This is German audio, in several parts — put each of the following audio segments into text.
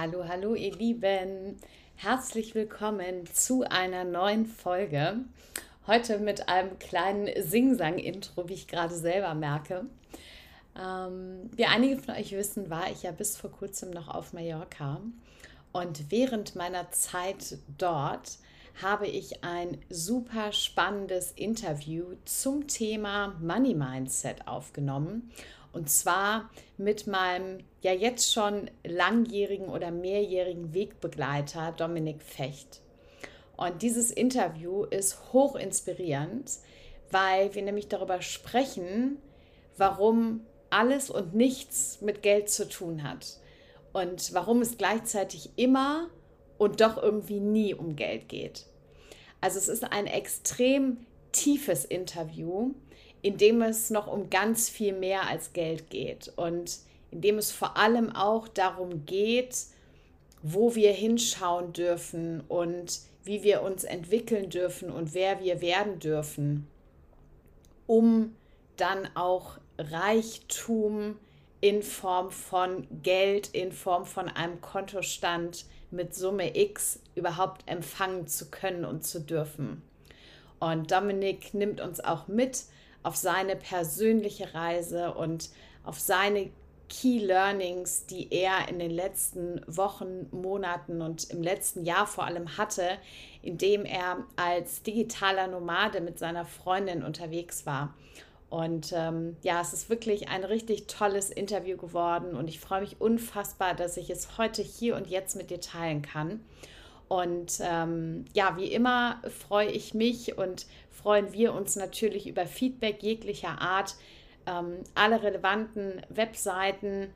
Hallo, hallo, ihr Lieben. Herzlich willkommen zu einer neuen Folge. Heute mit einem kleinen Sing-Sang-Intro, wie ich gerade selber merke. Ähm, wie einige von euch wissen, war ich ja bis vor kurzem noch auf Mallorca. Und während meiner Zeit dort habe ich ein super spannendes Interview zum Thema Money Mindset aufgenommen. Und zwar mit meinem ja jetzt schon langjährigen oder mehrjährigen Wegbegleiter Dominik Fecht. Und dieses Interview ist hoch inspirierend, weil wir nämlich darüber sprechen, warum alles und nichts mit Geld zu tun hat und warum es gleichzeitig immer und doch irgendwie nie um Geld geht. Also es ist ein extrem tiefes Interview, in dem es noch um ganz viel mehr als Geld geht und in dem es vor allem auch darum geht, wo wir hinschauen dürfen und wie wir uns entwickeln dürfen und wer wir werden dürfen, um dann auch Reichtum in Form von Geld, in Form von einem Kontostand mit Summe X überhaupt empfangen zu können und zu dürfen. Und Dominik nimmt uns auch mit auf seine persönliche Reise und auf seine Key Learnings, die er in den letzten Wochen, Monaten und im letzten Jahr vor allem hatte, indem er als digitaler Nomade mit seiner Freundin unterwegs war. Und ähm, ja, es ist wirklich ein richtig tolles Interview geworden und ich freue mich unfassbar, dass ich es heute hier und jetzt mit dir teilen kann. Und ähm, ja, wie immer freue ich mich und freuen wir uns natürlich über Feedback jeglicher Art. Ähm, alle relevanten Webseiten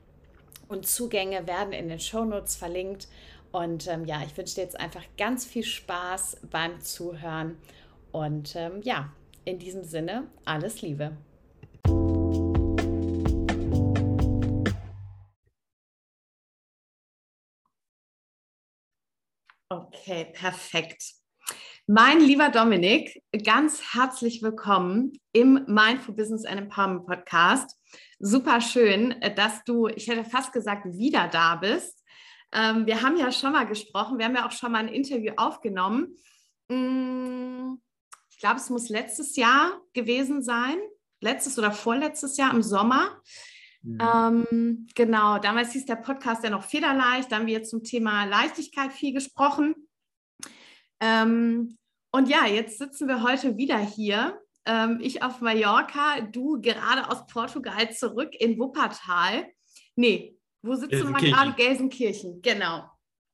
und Zugänge werden in den Shownotes verlinkt. Und ähm, ja, ich wünsche dir jetzt einfach ganz viel Spaß beim Zuhören. Und ähm, ja, in diesem Sinne, alles Liebe. Okay, perfekt. Mein lieber Dominik, ganz herzlich willkommen im Mindful Business and Empowerment Podcast. Super schön, dass du, ich hätte fast gesagt, wieder da bist. Ähm, wir haben ja schon mal gesprochen, wir haben ja auch schon mal ein Interview aufgenommen. Mm, ich glaube, es muss letztes Jahr gewesen sein, letztes oder vorletztes Jahr im Sommer. Mhm. Ähm, genau, damals hieß der Podcast ja noch Federleicht. Da haben wir jetzt zum Thema Leichtigkeit viel gesprochen. Ähm, und ja, jetzt sitzen wir heute wieder hier. Ähm, ich auf Mallorca, du gerade aus Portugal zurück in Wuppertal. Nee, wo sitzen wir gerade? Gelsenkirchen, genau.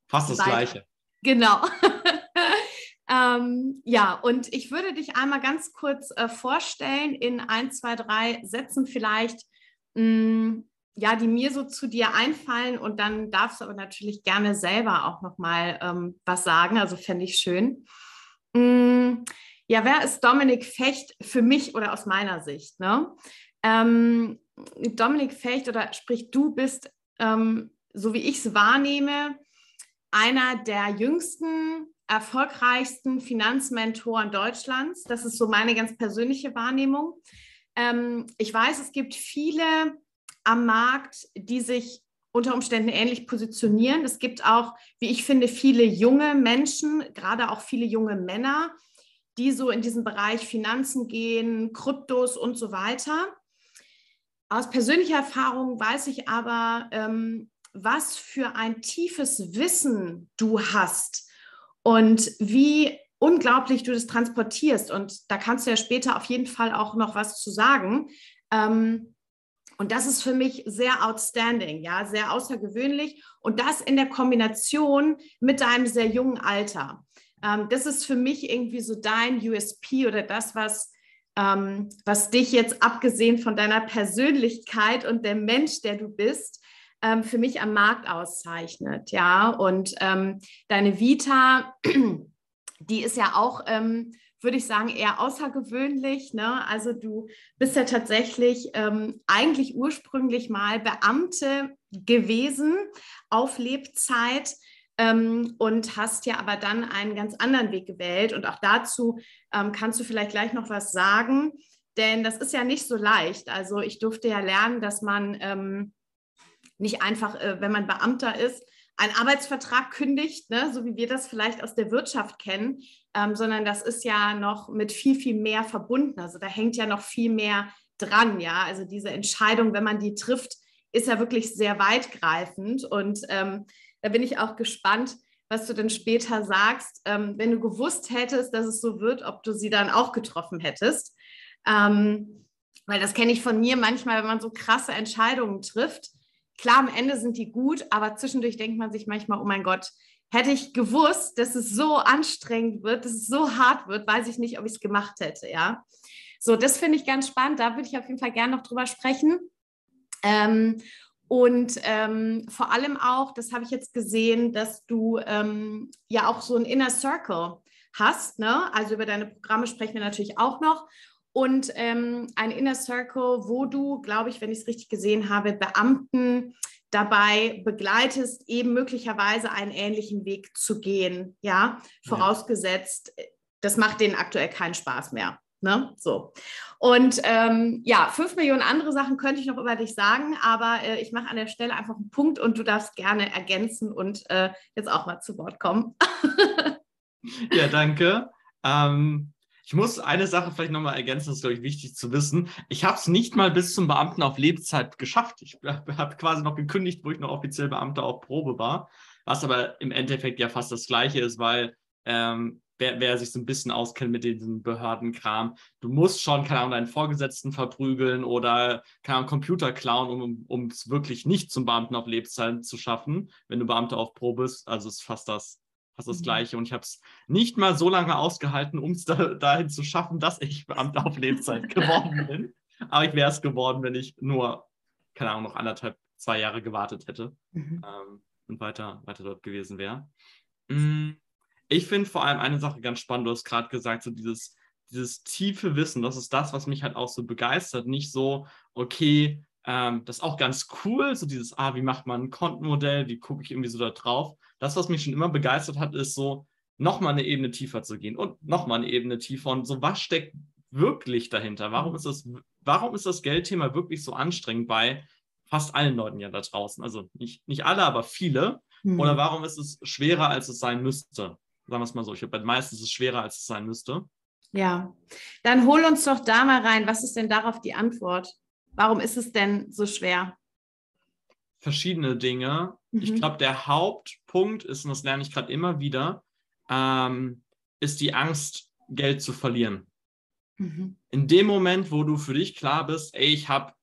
Fast das Beide. Gleiche. Genau. ähm, ja, und ich würde dich einmal ganz kurz äh, vorstellen in ein, zwei, drei Sätzen vielleicht, mh, mm, ja, die mir so zu dir einfallen und dann darfst du aber natürlich gerne selber auch nochmal ähm, was sagen, also fände ich schön. Mm, ja, wer ist Dominik Fecht für mich oder aus meiner Sicht? Ne? Ähm, Dominik Fecht oder sprich, du bist, ähm, so wie ich es wahrnehme, einer der jüngsten, erfolgreichsten Finanzmentoren Deutschlands. Das ist so meine ganz persönliche Wahrnehmung. Ähm, ich weiß, es gibt viele am Markt, die sich unter Umständen ähnlich positionieren. Es gibt auch, wie ich finde, viele junge Menschen, gerade auch viele junge Männer, die so in diesen Bereich Finanzen gehen, Kryptos und so weiter. Aus persönlicher Erfahrung weiß ich aber, ähm, was für ein tiefes Wissen du hast und wie unglaublich du das transportierst. Und da kannst du ja später auf jeden Fall auch noch was zu sagen. Ähm, und das ist für mich sehr outstanding, ja, sehr außergewöhnlich. Und das in der Kombination mit deinem sehr jungen Alter. Ähm, das ist für mich irgendwie so dein USP oder das, was, ähm, was dich jetzt abgesehen von deiner Persönlichkeit und der Mensch, der du bist, ähm, für mich am Markt auszeichnet, ja. Und ähm, deine Vita, die ist ja auch ähm, würde ich sagen, eher außergewöhnlich. Ne? Also du bist ja tatsächlich ähm, eigentlich ursprünglich mal Beamte gewesen auf Lebzeit ähm, und hast ja aber dann einen ganz anderen Weg gewählt. Und auch dazu ähm, kannst du vielleicht gleich noch was sagen, denn das ist ja nicht so leicht. Also ich durfte ja lernen, dass man ähm, nicht einfach, äh, wenn man Beamter ist, einen Arbeitsvertrag kündigt, ne, so wie wir das vielleicht aus der Wirtschaft kennen, ähm, sondern das ist ja noch mit viel, viel mehr verbunden. Also da hängt ja noch viel mehr dran, ja. Also diese Entscheidung, wenn man die trifft, ist ja wirklich sehr weitgreifend. Und ähm, da bin ich auch gespannt, was du denn später sagst, ähm, wenn du gewusst hättest, dass es so wird, ob du sie dann auch getroffen hättest. Ähm, weil das kenne ich von mir manchmal, wenn man so krasse Entscheidungen trifft. Klar, am Ende sind die gut, aber zwischendurch denkt man sich manchmal, oh mein Gott, hätte ich gewusst, dass es so anstrengend wird, dass es so hart wird, weiß ich nicht, ob ich es gemacht hätte, ja. So, das finde ich ganz spannend. Da würde ich auf jeden Fall gerne noch drüber sprechen. Ähm, und ähm, vor allem auch, das habe ich jetzt gesehen, dass du ähm, ja auch so ein Inner Circle hast. Ne? Also über deine Programme sprechen wir natürlich auch noch. Und ähm, ein Inner Circle, wo du, glaube ich, wenn ich es richtig gesehen habe, Beamten dabei begleitest, eben möglicherweise einen ähnlichen Weg zu gehen. Ja, vorausgesetzt, das macht denen aktuell keinen Spaß mehr. Ne? So. Und ähm, ja, fünf Millionen andere Sachen könnte ich noch über dich sagen, aber äh, ich mache an der Stelle einfach einen Punkt und du darfst gerne ergänzen und äh, jetzt auch mal zu Wort kommen. ja, danke. Ähm, ich muss eine Sache vielleicht nochmal ergänzen, das ist, glaube ich, wichtig zu wissen. Ich habe es nicht mal bis zum Beamten auf Lebzeit geschafft. Ich habe quasi noch gekündigt, wo ich noch offiziell Beamter auf Probe war, was aber im Endeffekt ja fast das Gleiche ist, weil ähm, wer, wer sich so ein bisschen auskennt mit diesem Behördenkram, du musst schon, keine Ahnung, deinen Vorgesetzten verprügeln oder, keine Ahnung, Computer klauen, um es wirklich nicht zum Beamten auf Lebzeit zu schaffen, wenn du Beamter auf Pro bist. Also ist fast das, fast das mhm. Gleiche. Und ich habe es nicht mal so lange ausgehalten, um es da, dahin zu schaffen, dass ich Beamter auf Lebzeit geworden bin. Aber ich wäre es geworden, wenn ich nur, keine Ahnung, noch anderthalb, zwei Jahre gewartet hätte mhm. ähm, und weiter, weiter dort gewesen wäre. Mhm ich finde vor allem eine Sache ganz spannend, du hast gerade gesagt, so dieses, dieses tiefe Wissen, das ist das, was mich halt auch so begeistert. Nicht so, okay, ähm, das ist auch ganz cool, so dieses, ah, wie macht man ein Kontenmodell, wie gucke ich irgendwie so da drauf. Das, was mich schon immer begeistert hat, ist so, nochmal eine Ebene tiefer zu gehen und nochmal eine Ebene tiefer und so, was steckt wirklich dahinter? Warum ist das, warum ist das Geldthema wirklich so anstrengend bei fast allen Leuten ja da draußen? Also nicht, nicht alle, aber viele. Mhm. Oder warum ist es schwerer, als es sein müsste? Sagen wir es mal so. Ich glaube, meistens ist es schwerer, als es sein müsste. Ja, dann hol uns doch da mal rein. Was ist denn darauf die Antwort? Warum ist es denn so schwer? Verschiedene Dinge. Mhm. Ich glaube, der Hauptpunkt ist, und das lerne ich gerade immer wieder, ähm, ist die Angst, Geld zu verlieren. Mhm. In dem Moment, wo du für dich klar bist, ey, ich habe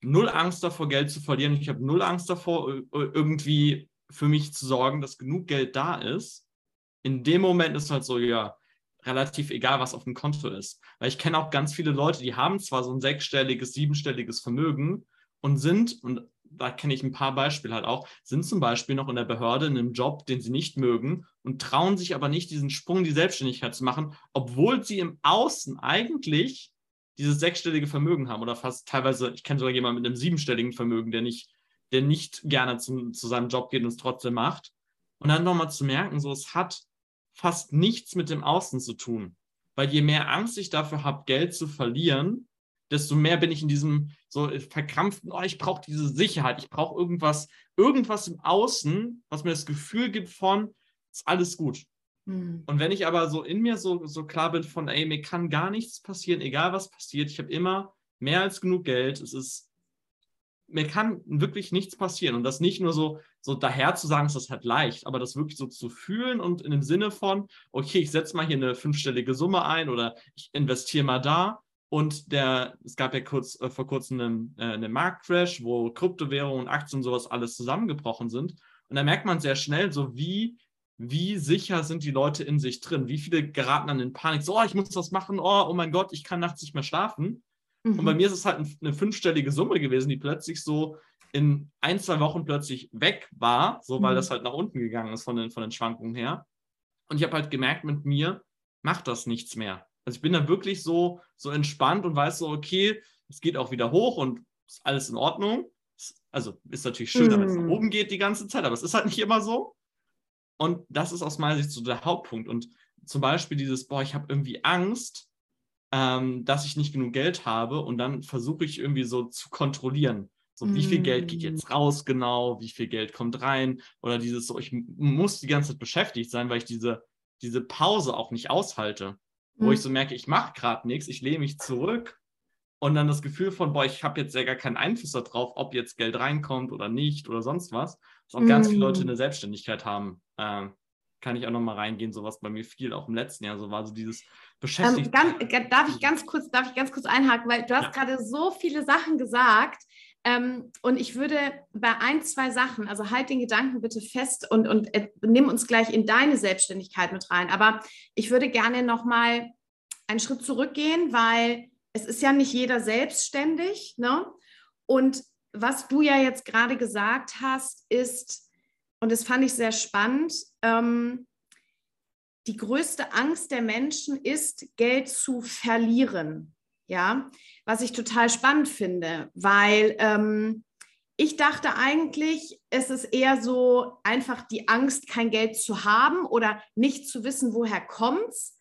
null Angst davor, Geld zu verlieren, ich habe null Angst davor, irgendwie für mich zu sorgen, dass genug Geld da ist, in dem Moment ist halt so, ja, relativ egal, was auf dem Konto ist. Weil ich kenne auch ganz viele Leute, die haben zwar so ein sechsstelliges, siebenstelliges Vermögen und sind, und da kenne ich ein paar Beispiele halt auch, sind zum Beispiel noch in der Behörde in einem Job, den sie nicht mögen und trauen sich aber nicht, diesen Sprung in die Selbstständigkeit zu machen, obwohl sie im Außen eigentlich dieses sechsstellige Vermögen haben oder fast teilweise, ich kenne sogar jemanden mit einem siebenstelligen Vermögen, der nicht, der nicht gerne zu, zu seinem Job geht und es trotzdem macht. Und dann nochmal zu merken, so es hat fast nichts mit dem Außen zu tun. Weil je mehr Angst ich dafür habe, Geld zu verlieren, desto mehr bin ich in diesem so verkrampften, oh, ich brauche diese Sicherheit, ich brauche irgendwas, irgendwas im Außen, was mir das Gefühl gibt von, ist alles gut. Mhm. Und wenn ich aber so in mir so, so klar bin von, ey, mir kann gar nichts passieren, egal was passiert, ich habe immer mehr als genug Geld, es ist mir kann wirklich nichts passieren. Und das nicht nur so, so daher zu sagen, ist das halt leicht, aber das wirklich so zu fühlen und in dem Sinne von, okay, ich setze mal hier eine fünfstellige Summe ein oder ich investiere mal da. Und der, es gab ja kurz, äh, vor kurzem einen, äh, einen Marktcrash, wo Kryptowährungen, Aktien und sowas alles zusammengebrochen sind. Und da merkt man sehr schnell, so wie, wie sicher sind die Leute in sich drin? Wie viele geraten dann in Panik? So, oh, ich muss das machen, oh, oh mein Gott, ich kann nachts nicht mehr schlafen. Mhm. Und bei mhm. mir ist es halt eine fünfstellige Summe gewesen, die plötzlich so in ein, zwei Wochen plötzlich weg war, so weil mhm. das halt nach unten gegangen ist von den, von den Schwankungen her. Und ich habe halt gemerkt, mit mir macht das nichts mehr. Also ich bin da wirklich so, so entspannt und weiß so, okay, es geht auch wieder hoch und ist alles in Ordnung. Also ist natürlich schön, mhm. wenn es nach oben geht die ganze Zeit, aber es ist halt nicht immer so. Und das ist aus meiner Sicht so der Hauptpunkt. Und zum Beispiel dieses, boah, ich habe irgendwie Angst, ähm, dass ich nicht genug Geld habe und dann versuche ich irgendwie so zu kontrollieren. So, wie viel Geld geht jetzt mm. raus genau? Wie viel Geld kommt rein? Oder dieses so, ich muss die ganze Zeit beschäftigt sein, weil ich diese, diese Pause auch nicht aushalte. Wo mhm. ich so merke, ich mache gerade nichts, ich lehne mich zurück und dann das Gefühl von, boah, ich habe jetzt ja gar keinen Einfluss darauf, ob jetzt Geld reinkommt oder nicht oder sonst was. Auch mm. ganz viele Leute in der Selbstständigkeit haben. Ähm, kann ich auch nochmal reingehen, sowas bei mir viel, auch im letzten Jahr, so war so dieses Beschäftigt. Ähm, ganz, darf ich ganz kurz, darf ich ganz kurz einhaken, weil du hast ja. gerade so viele Sachen gesagt. Ähm, und ich würde bei ein, zwei Sachen, also halt den Gedanken bitte fest und, und äh, nimm uns gleich in deine Selbstständigkeit mit rein. Aber ich würde gerne nochmal einen Schritt zurückgehen, weil es ist ja nicht jeder selbstständig. Ne? Und was du ja jetzt gerade gesagt hast, ist, und das fand ich sehr spannend. Ähm, die größte Angst der Menschen ist, Geld zu verlieren. Ja, was ich total spannend finde, weil ähm, ich dachte eigentlich, es ist eher so einfach die Angst, kein Geld zu haben oder nicht zu wissen, woher kommt's.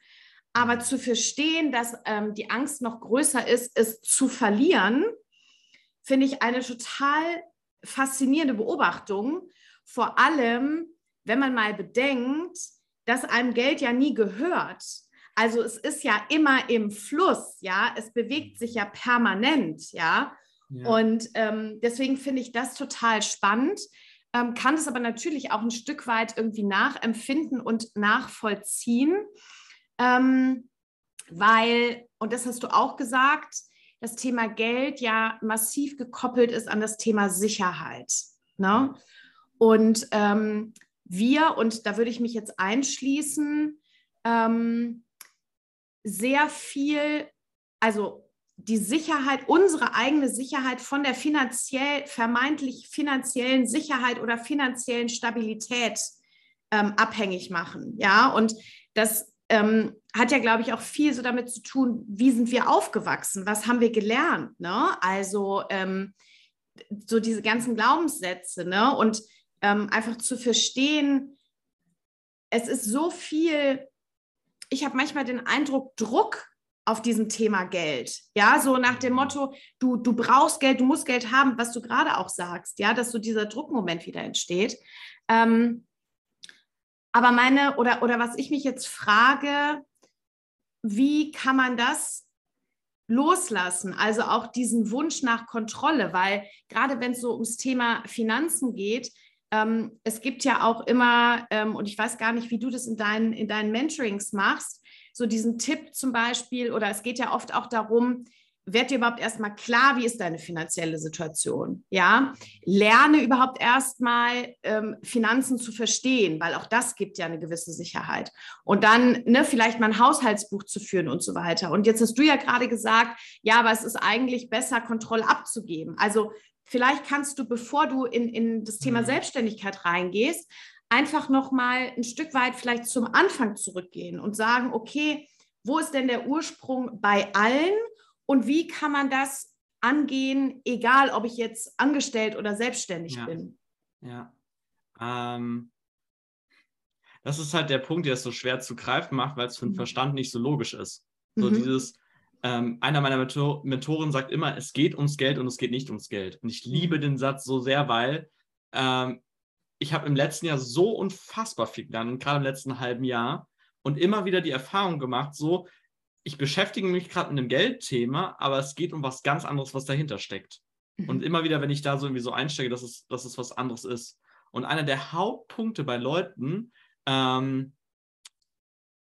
Aber zu verstehen, dass ähm, die Angst noch größer ist, es zu verlieren, finde ich eine total faszinierende Beobachtung, vor allem, wenn man mal bedenkt, dass einem Geld ja nie gehört. Also es ist ja immer im Fluss, ja, es bewegt sich ja permanent, ja. ja. Und ähm, deswegen finde ich das total spannend, ähm, kann es aber natürlich auch ein Stück weit irgendwie nachempfinden und nachvollziehen, ähm, weil, und das hast du auch gesagt, das Thema Geld ja massiv gekoppelt ist an das Thema Sicherheit. Ne? Und ähm, wir, und da würde ich mich jetzt einschließen, ähm, sehr viel, also die Sicherheit, unsere eigene Sicherheit von der finanziell, vermeintlich finanziellen Sicherheit oder finanziellen Stabilität ähm, abhängig machen. Ja, und das ähm, hat ja, glaube ich, auch viel so damit zu tun, wie sind wir aufgewachsen, was haben wir gelernt. Ne? Also ähm, so diese ganzen Glaubenssätze. Ne? Und ähm, einfach zu verstehen, es ist so viel, ich habe manchmal den Eindruck, Druck auf diesem Thema Geld. Ja, so nach dem Motto, du, du brauchst Geld, du musst Geld haben, was du gerade auch sagst, ja, dass so dieser Druckmoment wieder entsteht. Ähm, aber meine, oder, oder was ich mich jetzt frage, wie kann man das loslassen, also auch diesen Wunsch nach Kontrolle, weil gerade wenn es so ums Thema Finanzen geht, ähm, es gibt ja auch immer, ähm, und ich weiß gar nicht, wie du das in deinen, in deinen Mentorings machst, so diesen Tipp zum Beispiel, oder es geht ja oft auch darum, werd dir überhaupt erstmal klar, wie ist deine finanzielle Situation. Ja, lerne überhaupt erstmal ähm, Finanzen zu verstehen, weil auch das gibt ja eine gewisse Sicherheit. Und dann ne, vielleicht mal ein Haushaltsbuch zu führen und so weiter. Und jetzt hast du ja gerade gesagt, ja, aber es ist eigentlich besser, Kontrolle abzugeben. Also vielleicht kannst du, bevor du in, in das Thema mhm. Selbstständigkeit reingehst, einfach nochmal ein Stück weit vielleicht zum Anfang zurückgehen und sagen, okay, wo ist denn der Ursprung bei allen und wie kann man das angehen, egal ob ich jetzt angestellt oder selbstständig ja. bin? Ja. Ähm, das ist halt der Punkt, der es so schwer zu greifen macht, weil es für den mhm. Verstand nicht so logisch ist. So mhm. dieses, ähm, einer meiner Mentor Mentoren sagt immer, es geht ums Geld und es geht nicht ums Geld. Und ich liebe mhm. den Satz so sehr, weil ähm, ich habe im letzten Jahr so unfassbar viel gelernt, gerade im letzten halben Jahr, und immer wieder die Erfahrung gemacht, so, ich beschäftige mich gerade mit einem Geldthema, aber es geht um was ganz anderes, was dahinter steckt. Mhm. Und immer wieder, wenn ich da so irgendwie so einstecke, dass es, dass es was anderes ist. Und einer der Hauptpunkte bei Leuten, ähm,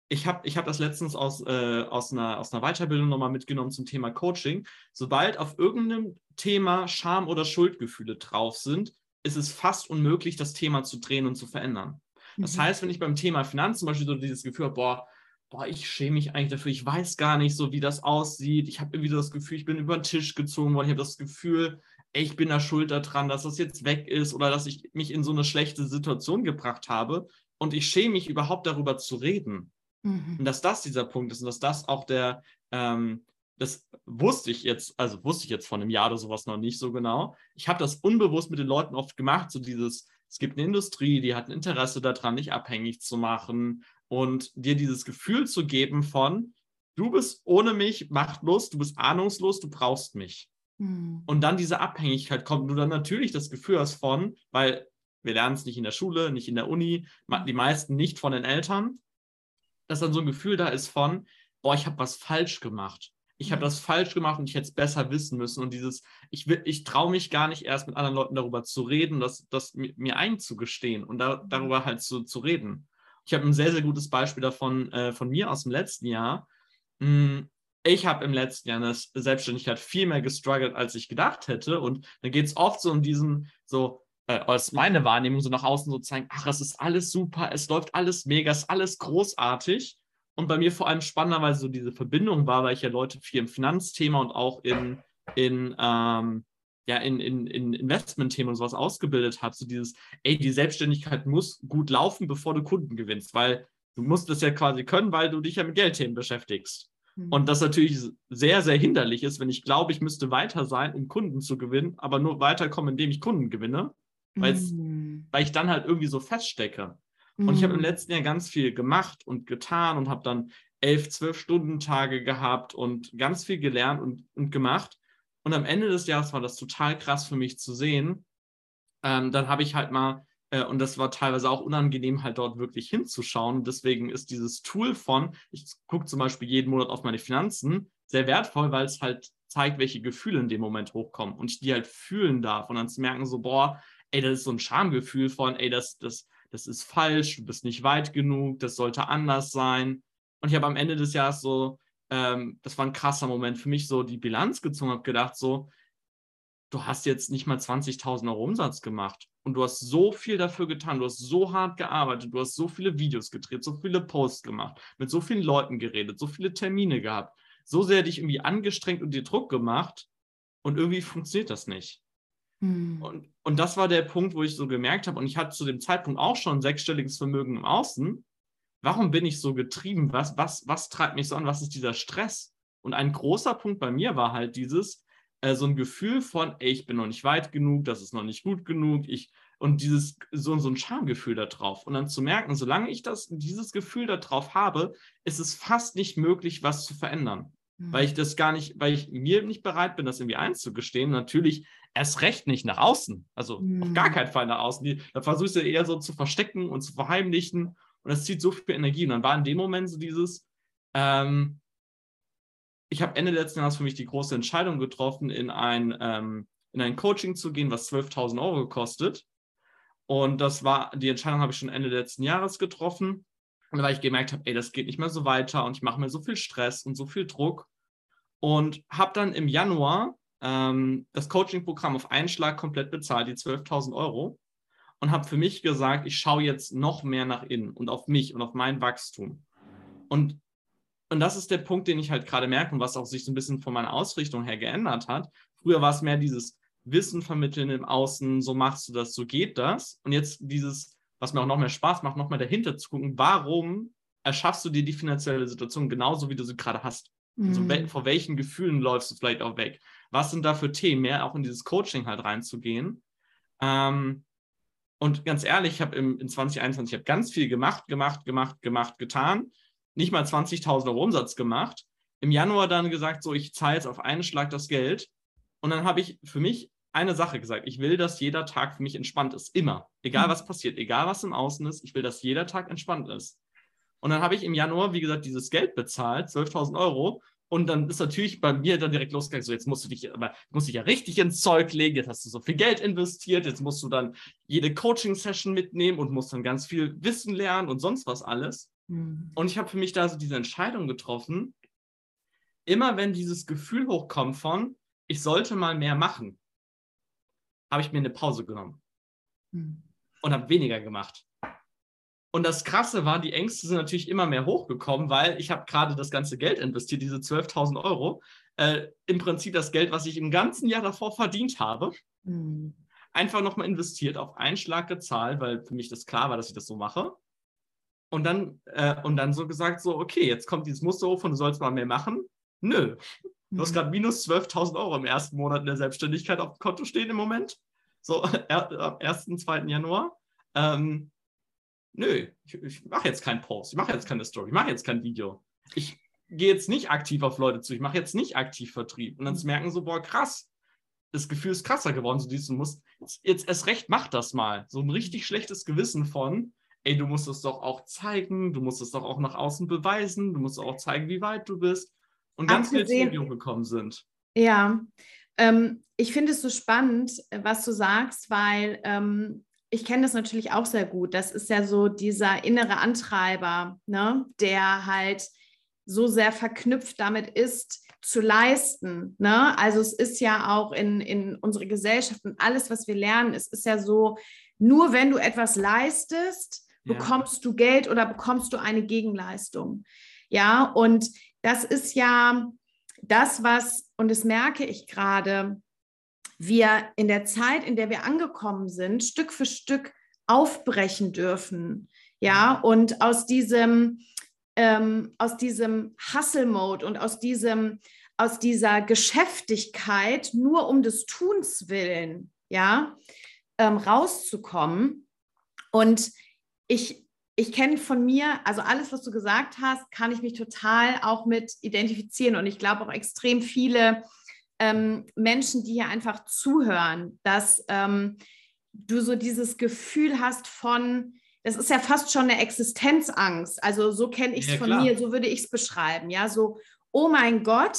ich habe ich hab das letztens aus, äh, aus, einer, aus einer Weiterbildung nochmal mitgenommen zum Thema Coaching. Sobald auf irgendeinem Thema Scham oder Schuldgefühle drauf sind, ist es fast unmöglich, das Thema zu drehen und zu verändern. Das mhm. heißt, wenn ich beim Thema Finanzen zum Beispiel so dieses Gefühl habe, boah, boah, ich schäme mich eigentlich dafür, ich weiß gar nicht so, wie das aussieht. Ich habe irgendwie so das Gefühl, ich bin über den Tisch gezogen worden. Ich habe das Gefühl, ey, ich bin da schuld daran, dass das jetzt weg ist oder dass ich mich in so eine schlechte Situation gebracht habe. Und ich schäme mich überhaupt darüber zu reden. Mhm. Und dass das dieser Punkt ist und dass das auch der, ähm, das wusste ich jetzt, also wusste ich jetzt vor einem Jahr oder sowas noch nicht so genau. Ich habe das unbewusst mit den Leuten oft gemacht, so dieses, es gibt eine Industrie, die hat ein Interesse daran, dich abhängig zu machen und dir dieses Gefühl zu geben von, du bist ohne mich machtlos, du bist ahnungslos, du brauchst mich. Mhm. Und dann diese Abhängigkeit kommt, und du dann natürlich das Gefühl hast von, weil wir lernen es nicht in der Schule, nicht in der Uni, die meisten nicht von den Eltern, dass dann so ein Gefühl da ist von, boah, ich habe was falsch gemacht. Ich habe mhm. das falsch gemacht und ich hätte es besser wissen müssen. Und dieses, ich, ich traue mich gar nicht erst mit anderen Leuten darüber zu reden, das, das mir einzugestehen und da, mhm. darüber halt zu, zu reden. Ich habe ein sehr, sehr gutes Beispiel davon äh, von mir aus dem letzten Jahr. Hm, ich habe im letzten Jahr in der Selbstständigkeit viel mehr gestruggelt, als ich gedacht hätte. Und dann geht es oft so um diesen, so, äh, aus meiner Wahrnehmung, so nach außen so zeigen, ach, es ist alles super, es läuft alles mega, es ist alles großartig. Und bei mir vor allem spannenderweise so diese Verbindung war, weil ich ja Leute viel im Finanzthema und auch in, in, ähm, ja, in, in, in Investmentthemen und sowas ausgebildet habe. So dieses, ey, die Selbstständigkeit muss gut laufen, bevor du Kunden gewinnst, weil du musst das ja quasi können, weil du dich ja mit Geldthemen beschäftigst. Mhm. Und das natürlich sehr, sehr hinderlich ist, wenn ich glaube, ich müsste weiter sein, um Kunden zu gewinnen, aber nur weiterkommen, indem ich Kunden gewinne, mhm. weil ich dann halt irgendwie so feststecke. Und ich habe im mhm. letzten Jahr ganz viel gemacht und getan und habe dann elf, zwölf Stunden Tage gehabt und ganz viel gelernt und, und gemacht. Und am Ende des Jahres war das total krass für mich zu sehen. Ähm, dann habe ich halt mal, äh, und das war teilweise auch unangenehm, halt dort wirklich hinzuschauen. Deswegen ist dieses Tool von, ich gucke zum Beispiel jeden Monat auf meine Finanzen, sehr wertvoll, weil es halt zeigt, welche Gefühle in dem Moment hochkommen und ich die halt fühlen darf und dann zu merken, so, boah, ey, das ist so ein Schamgefühl von, ey, das, das, das ist falsch, du bist nicht weit genug, das sollte anders sein. Und ich habe am Ende des Jahres so, ähm, das war ein krasser Moment für mich, so die Bilanz gezogen, habe gedacht, so, du hast jetzt nicht mal 20.000 Euro Umsatz gemacht und du hast so viel dafür getan, du hast so hart gearbeitet, du hast so viele Videos gedreht, so viele Posts gemacht, mit so vielen Leuten geredet, so viele Termine gehabt, so sehr dich irgendwie angestrengt und dir Druck gemacht und irgendwie funktioniert das nicht. Mhm. Und, und das war der Punkt, wo ich so gemerkt habe, und ich hatte zu dem Zeitpunkt auch schon sechsstelliges Vermögen im Außen. Warum bin ich so getrieben? Was, was, was treibt mich so an? Was ist dieser Stress? Und ein großer Punkt bei mir war halt dieses, äh, so ein Gefühl von, ey, ich bin noch nicht weit genug, das ist noch nicht gut genug, ich, und dieses, so, so ein Schamgefühl da drauf. Und dann zu merken, solange ich das, dieses Gefühl da drauf habe, ist es fast nicht möglich, was zu verändern. Mhm. Weil ich das gar nicht, weil ich mir nicht bereit bin, das irgendwie einzugestehen. Natürlich erst recht nicht nach außen. Also mhm. auf gar mhm. keinen Fall nach außen. da versuchst du eher so zu verstecken und zu verheimlichen. Und das zieht so viel Energie. Und dann war in dem Moment so dieses, ähm, ich habe Ende letzten Jahres für mich die große Entscheidung getroffen, in ein, ähm, in ein Coaching zu gehen, was 12.000 Euro gekostet. Und das war, die Entscheidung habe ich schon Ende letzten Jahres getroffen. Und weil ich gemerkt habe, ey, das geht nicht mehr so weiter und ich mache mir so viel Stress und so viel Druck. Und habe dann im Januar ähm, das Coaching-Programm auf einen Schlag komplett bezahlt, die 12.000 Euro. Und habe für mich gesagt, ich schaue jetzt noch mehr nach innen und auf mich und auf mein Wachstum. Und, und das ist der Punkt, den ich halt gerade merke und was auch sich so ein bisschen von meiner Ausrichtung her geändert hat. Früher war es mehr dieses Wissen vermitteln im Außen, so machst du das, so geht das. Und jetzt dieses, was mir auch noch mehr Spaß macht, noch mal dahinter zu gucken, warum erschaffst du dir die finanzielle Situation genauso, wie du sie gerade hast? Also mhm. Also, vor welchen Gefühlen läufst du vielleicht auch weg? Was sind da für Themen, mehr auch in dieses Coaching halt reinzugehen? Ähm, und ganz ehrlich, ich habe in 2021 ich hab ganz viel gemacht, gemacht, gemacht, gemacht, getan. Nicht mal 20.000 Euro Umsatz gemacht. Im Januar dann gesagt, so, ich zahle jetzt auf einen Schlag das Geld. Und dann habe ich für mich eine Sache gesagt. Ich will, dass jeder Tag für mich entspannt ist. Immer. Egal, mhm. was passiert. Egal, was im Außen ist. Ich will, dass jeder Tag entspannt ist. Und dann habe ich im Januar, wie gesagt, dieses Geld bezahlt, 12.000 Euro. Und dann ist natürlich bei mir dann direkt losgegangen, so jetzt musst du dich, aber musst dich ja richtig ins Zeug legen, jetzt hast du so viel Geld investiert, jetzt musst du dann jede Coaching-Session mitnehmen und musst dann ganz viel Wissen lernen und sonst was alles. Mhm. Und ich habe für mich da so diese Entscheidung getroffen, immer wenn dieses Gefühl hochkommt von, ich sollte mal mehr machen, habe ich mir eine Pause genommen mhm. und habe weniger gemacht. Und das Krasse war, die Ängste sind natürlich immer mehr hochgekommen, weil ich habe gerade das ganze Geld investiert, diese 12.000 Euro. Äh, Im Prinzip das Geld, was ich im ganzen Jahr davor verdient habe, mhm. einfach nochmal investiert, auf einen Schlag gezahlt, weil für mich das klar war, dass ich das so mache. Und dann, äh, und dann so gesagt, so, okay, jetzt kommt dieses Muster hoch und du sollst mal mehr machen. Nö. Du hast mhm. gerade minus 12.000 Euro im ersten Monat in der Selbstständigkeit auf dem Konto stehen im Moment. So, am 1., 2. Januar. Ähm, nö, ich, ich mache jetzt keinen Post, ich mache jetzt keine Story, ich mache jetzt kein Video. Ich gehe jetzt nicht aktiv auf Leute zu, ich mache jetzt nicht aktiv Vertrieb. Und dann zu merken so, boah, krass, das Gefühl ist krasser geworden, so dieses, du musst jetzt erst recht, mach das mal. So ein richtig schlechtes Gewissen von, ey, du musst es doch auch zeigen, du musst es doch auch nach außen beweisen, du musst auch zeigen, wie weit du bist. Und ganz viele Themen gekommen sind. Ja, ähm, ich finde es so spannend, was du sagst, weil ähm, ich kenne das natürlich auch sehr gut. Das ist ja so dieser innere Antreiber, ne, der halt so sehr verknüpft damit ist, zu leisten. Ne? Also es ist ja auch in, in unserer Gesellschaft und alles, was wir lernen, es ist ja so, nur wenn du etwas leistest, ja. bekommst du Geld oder bekommst du eine Gegenleistung. Ja, und das ist ja das, was, und das merke ich gerade, wir in der Zeit, in der wir angekommen sind, Stück für Stück aufbrechen dürfen. Ja, und aus diesem, ähm, aus diesem Hustle-Mode und aus diesem, aus dieser Geschäftigkeit nur um des Tuns willen, ja, ähm, rauszukommen. Und ich, ich kenne von mir, also alles, was du gesagt hast, kann ich mich total auch mit identifizieren. Und ich glaube auch extrem viele ähm, Menschen, die hier einfach zuhören, dass ähm, du so dieses Gefühl hast von, das ist ja fast schon eine Existenzangst. Also so kenne ich es ja, von klar. mir, so würde ich es beschreiben. Ja, so, oh mein Gott,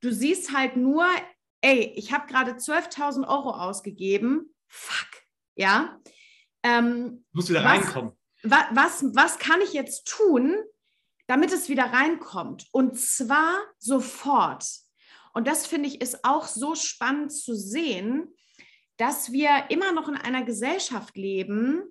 du siehst halt nur, ey, ich habe gerade 12.000 Euro ausgegeben. Fuck, ja. Ähm, Muss wieder was, reinkommen. Was, was, was kann ich jetzt tun, damit es wieder reinkommt? Und zwar sofort. Und das finde ich ist auch so spannend zu sehen, dass wir immer noch in einer Gesellschaft leben,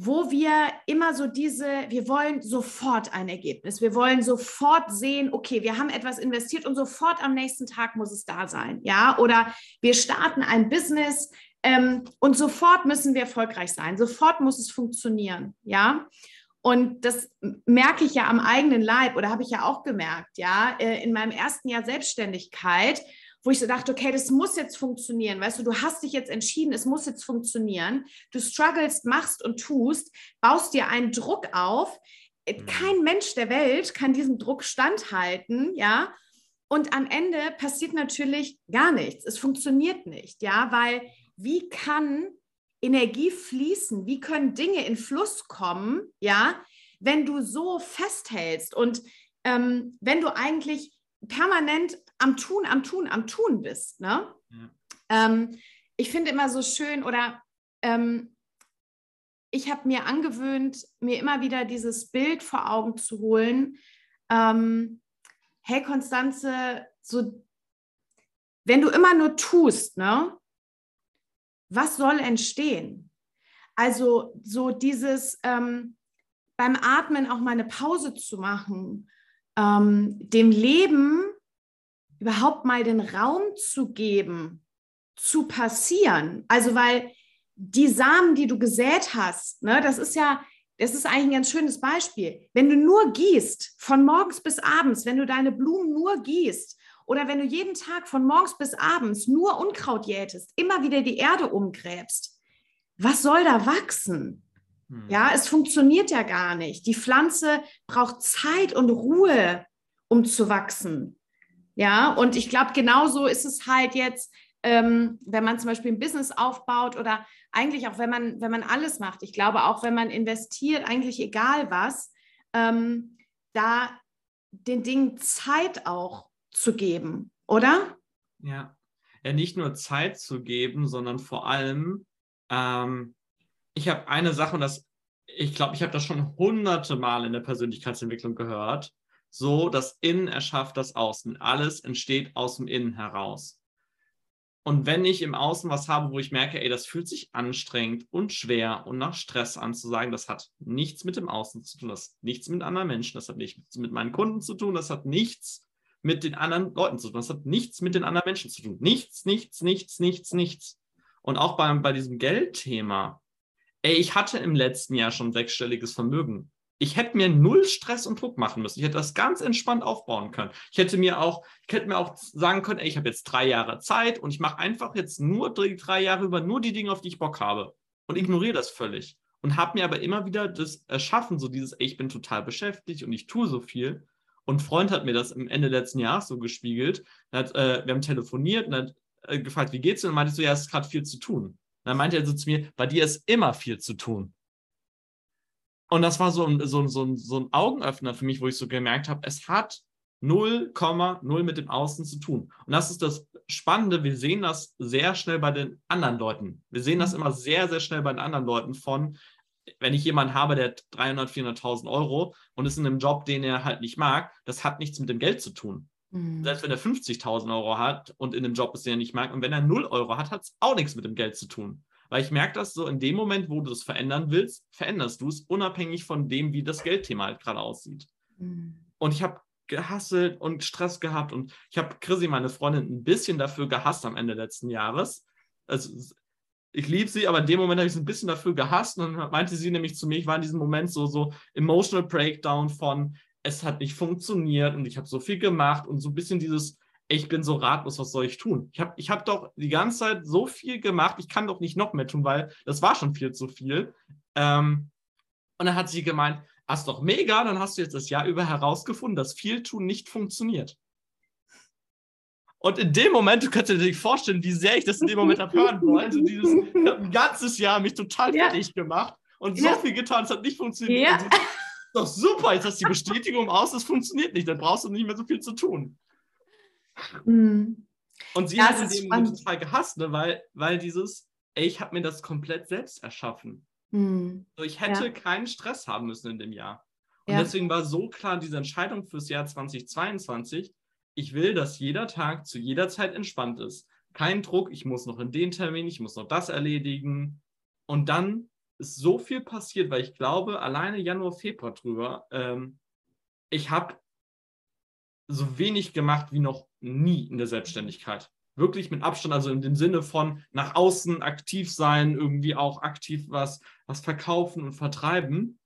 wo wir immer so diese, wir wollen sofort ein Ergebnis, wir wollen sofort sehen, okay, wir haben etwas investiert und sofort am nächsten Tag muss es da sein, ja, oder wir starten ein Business ähm, und sofort müssen wir erfolgreich sein, sofort muss es funktionieren, ja. Und das merke ich ja am eigenen Leib oder habe ich ja auch gemerkt, ja, äh, in meinem ersten Jahr Selbstständigkeit, wo ich so dachte, okay, das muss jetzt funktionieren. Weißt du, du hast dich jetzt entschieden, es muss jetzt funktionieren. Du strugglest, machst und tust, baust dir einen Druck auf. Äh, mhm. Kein Mensch der Welt kann diesem Druck standhalten, ja. Und am Ende passiert natürlich gar nichts. Es funktioniert nicht, ja, weil wie kann Energie fließen? Wie können Dinge in Fluss kommen, ja, wenn du so festhältst und ähm, wenn du eigentlich permanent am Tun, am Tun, am Tun bist. Ne? Ja. Ähm, ich finde immer so schön oder ähm, ich habe mir angewöhnt, mir immer wieder dieses Bild vor Augen zu holen. Ähm, hey Konstanze, so wenn du immer nur tust, ne, was soll entstehen? Also so dieses ähm, beim Atmen auch mal eine Pause zu machen, ähm, dem Leben überhaupt mal den Raum zu geben, zu passieren. Also weil die Samen, die du gesät hast, ne, das ist ja, das ist eigentlich ein ganz schönes Beispiel. Wenn du nur gießt, von morgens bis abends, wenn du deine Blumen nur gießt, oder wenn du jeden Tag von morgens bis abends nur Unkraut jätest, immer wieder die Erde umgräbst, was soll da wachsen? Hm. Ja, es funktioniert ja gar nicht. Die Pflanze braucht Zeit und Ruhe, um zu wachsen. Ja, und ich glaube, genauso ist es halt jetzt, ähm, wenn man zum Beispiel ein Business aufbaut oder eigentlich auch, wenn man, wenn man alles macht. Ich glaube auch, wenn man investiert, eigentlich egal was, ähm, da den Dingen Zeit auch zu geben, oder? Ja. Ja, nicht nur Zeit zu geben, sondern vor allem, ähm, ich habe eine Sache, und das, ich glaube, ich habe das schon hunderte Mal in der Persönlichkeitsentwicklung gehört. So, das Innen erschafft das Außen. Alles entsteht aus dem Innen heraus. Und wenn ich im Außen was habe, wo ich merke, ey, das fühlt sich anstrengend und schwer und nach Stress an zu sagen, das hat nichts mit dem Außen zu tun, das hat nichts mit anderen Menschen, das hat nichts mit meinen Kunden zu tun, das hat nichts mit den anderen Leuten zu tun. Das hat nichts mit den anderen Menschen zu tun. Nichts, nichts, nichts, nichts, nichts. Und auch bei, bei diesem Geldthema. Ey, ich hatte im letzten Jahr schon sechsstelliges Vermögen. Ich hätte mir null Stress und Druck machen müssen. Ich hätte das ganz entspannt aufbauen können. Ich hätte mir auch, ich hätte mir auch sagen können, ey, ich habe jetzt drei Jahre Zeit und ich mache einfach jetzt nur die drei Jahre über nur die Dinge, auf die ich Bock habe. Und ignoriere das völlig. Und habe mir aber immer wieder das erschaffen, so dieses, ey, ich bin total beschäftigt und ich tue so viel. Und ein Freund hat mir das am Ende letzten Jahres so gespiegelt. Hat, äh, wir haben telefoniert und hat äh, gefragt, wie geht's dir? Und meinte so, ja, es ist gerade viel zu tun. Und dann meinte er so zu mir, bei dir ist immer viel zu tun. Und das war so ein, so, so, so ein Augenöffner für mich, wo ich so gemerkt habe, es hat 0,0 mit dem Außen zu tun. Und das ist das Spannende, wir sehen das sehr schnell bei den anderen Leuten. Wir sehen das mhm. immer sehr, sehr schnell bei den anderen Leuten von, wenn ich jemanden habe, der hat 300, 400.000 Euro und ist in einem Job, den er halt nicht mag, das hat nichts mit dem Geld zu tun. Mhm. Selbst wenn er 50.000 Euro hat und in einem Job ist, den er nicht mag, und wenn er 0 Euro hat, hat es auch nichts mit dem Geld zu tun. Weil ich merke das so, in dem Moment, wo du es verändern willst, veränderst du es, unabhängig von dem, wie das Geldthema halt gerade aussieht. Mhm. Und ich habe gehasselt und Stress gehabt und ich habe Chrissy, meine Freundin, ein bisschen dafür gehasst am Ende letzten Jahres. Also, ich liebe sie, aber in dem Moment habe ich sie ein bisschen dafür gehasst und dann meinte sie nämlich zu mir, ich war in diesem Moment so, so emotional breakdown von, es hat nicht funktioniert und ich habe so viel gemacht und so ein bisschen dieses, ich bin so ratlos, was soll ich tun? Ich habe ich hab doch die ganze Zeit so viel gemacht, ich kann doch nicht noch mehr tun, weil das war schon viel zu viel. Ähm, und dann hat sie gemeint, hast doch mega, dann hast du jetzt das Jahr über herausgefunden, dass viel tun nicht funktioniert. Und in dem Moment, du kannst dir nicht vorstellen, wie sehr ich das in dem Moment habe hören wollen. Also dieses, ich habe ein ganzes Jahr mich total ja. fertig gemacht und ja. so viel getan, es hat nicht funktioniert. Ja. Doch super, jetzt hast du die Bestätigung aus, es funktioniert nicht, dann brauchst du nicht mehr so viel zu tun. Mhm. Und sie ja, hat in dem Moment total gehasst, ne, weil, weil dieses, ey, ich habe mir das komplett selbst erschaffen. Mhm. So, ich hätte ja. keinen Stress haben müssen in dem Jahr. Und deswegen war so klar diese Entscheidung fürs Jahr 2022, ich will, dass jeder Tag zu jeder Zeit entspannt ist. Kein Druck, ich muss noch in den Termin, ich muss noch das erledigen. Und dann ist so viel passiert, weil ich glaube, alleine Januar, Februar drüber, ähm, ich habe so wenig gemacht wie noch nie in der Selbstständigkeit. Wirklich mit Abstand, also in dem Sinne von nach außen aktiv sein, irgendwie auch aktiv was, was verkaufen und vertreiben.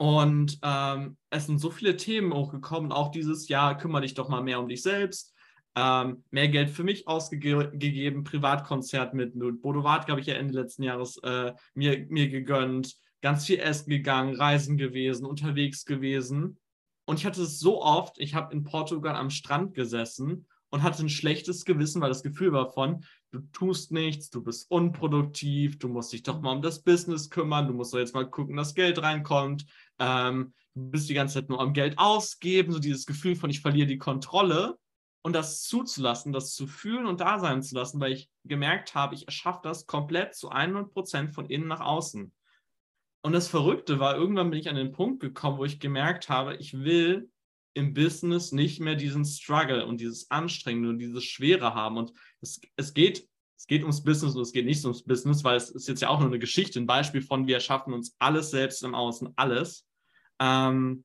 Und ähm, es sind so viele Themen hochgekommen, auch dieses Jahr, kümmere dich doch mal mehr um dich selbst. Ähm, mehr Geld für mich ausgegeben, Privatkonzert mit, mit Bodo Wart, glaube ich, ja Ende letzten Jahres äh, mir, mir gegönnt, ganz viel essen gegangen, reisen gewesen, unterwegs gewesen. Und ich hatte es so oft, ich habe in Portugal am Strand gesessen und hatte ein schlechtes Gewissen, weil das Gefühl war von, du tust nichts, du bist unproduktiv, du musst dich doch mal um das Business kümmern, du musst doch jetzt mal gucken, dass Geld reinkommt, ähm, du bist die ganze Zeit nur am Geld ausgeben, so dieses Gefühl von, ich verliere die Kontrolle und das zuzulassen, das zu fühlen und da sein zu lassen, weil ich gemerkt habe, ich erschaffe das komplett zu 100 Prozent von innen nach außen. Und das Verrückte war, irgendwann bin ich an den Punkt gekommen, wo ich gemerkt habe, ich will im Business nicht mehr diesen Struggle und dieses Anstrengende und dieses Schwere haben. Und es, es, geht, es geht ums Business und es geht nicht ums Business, weil es ist jetzt ja auch nur eine Geschichte, ein Beispiel von, wir schaffen uns alles selbst im Außen, alles. Ähm,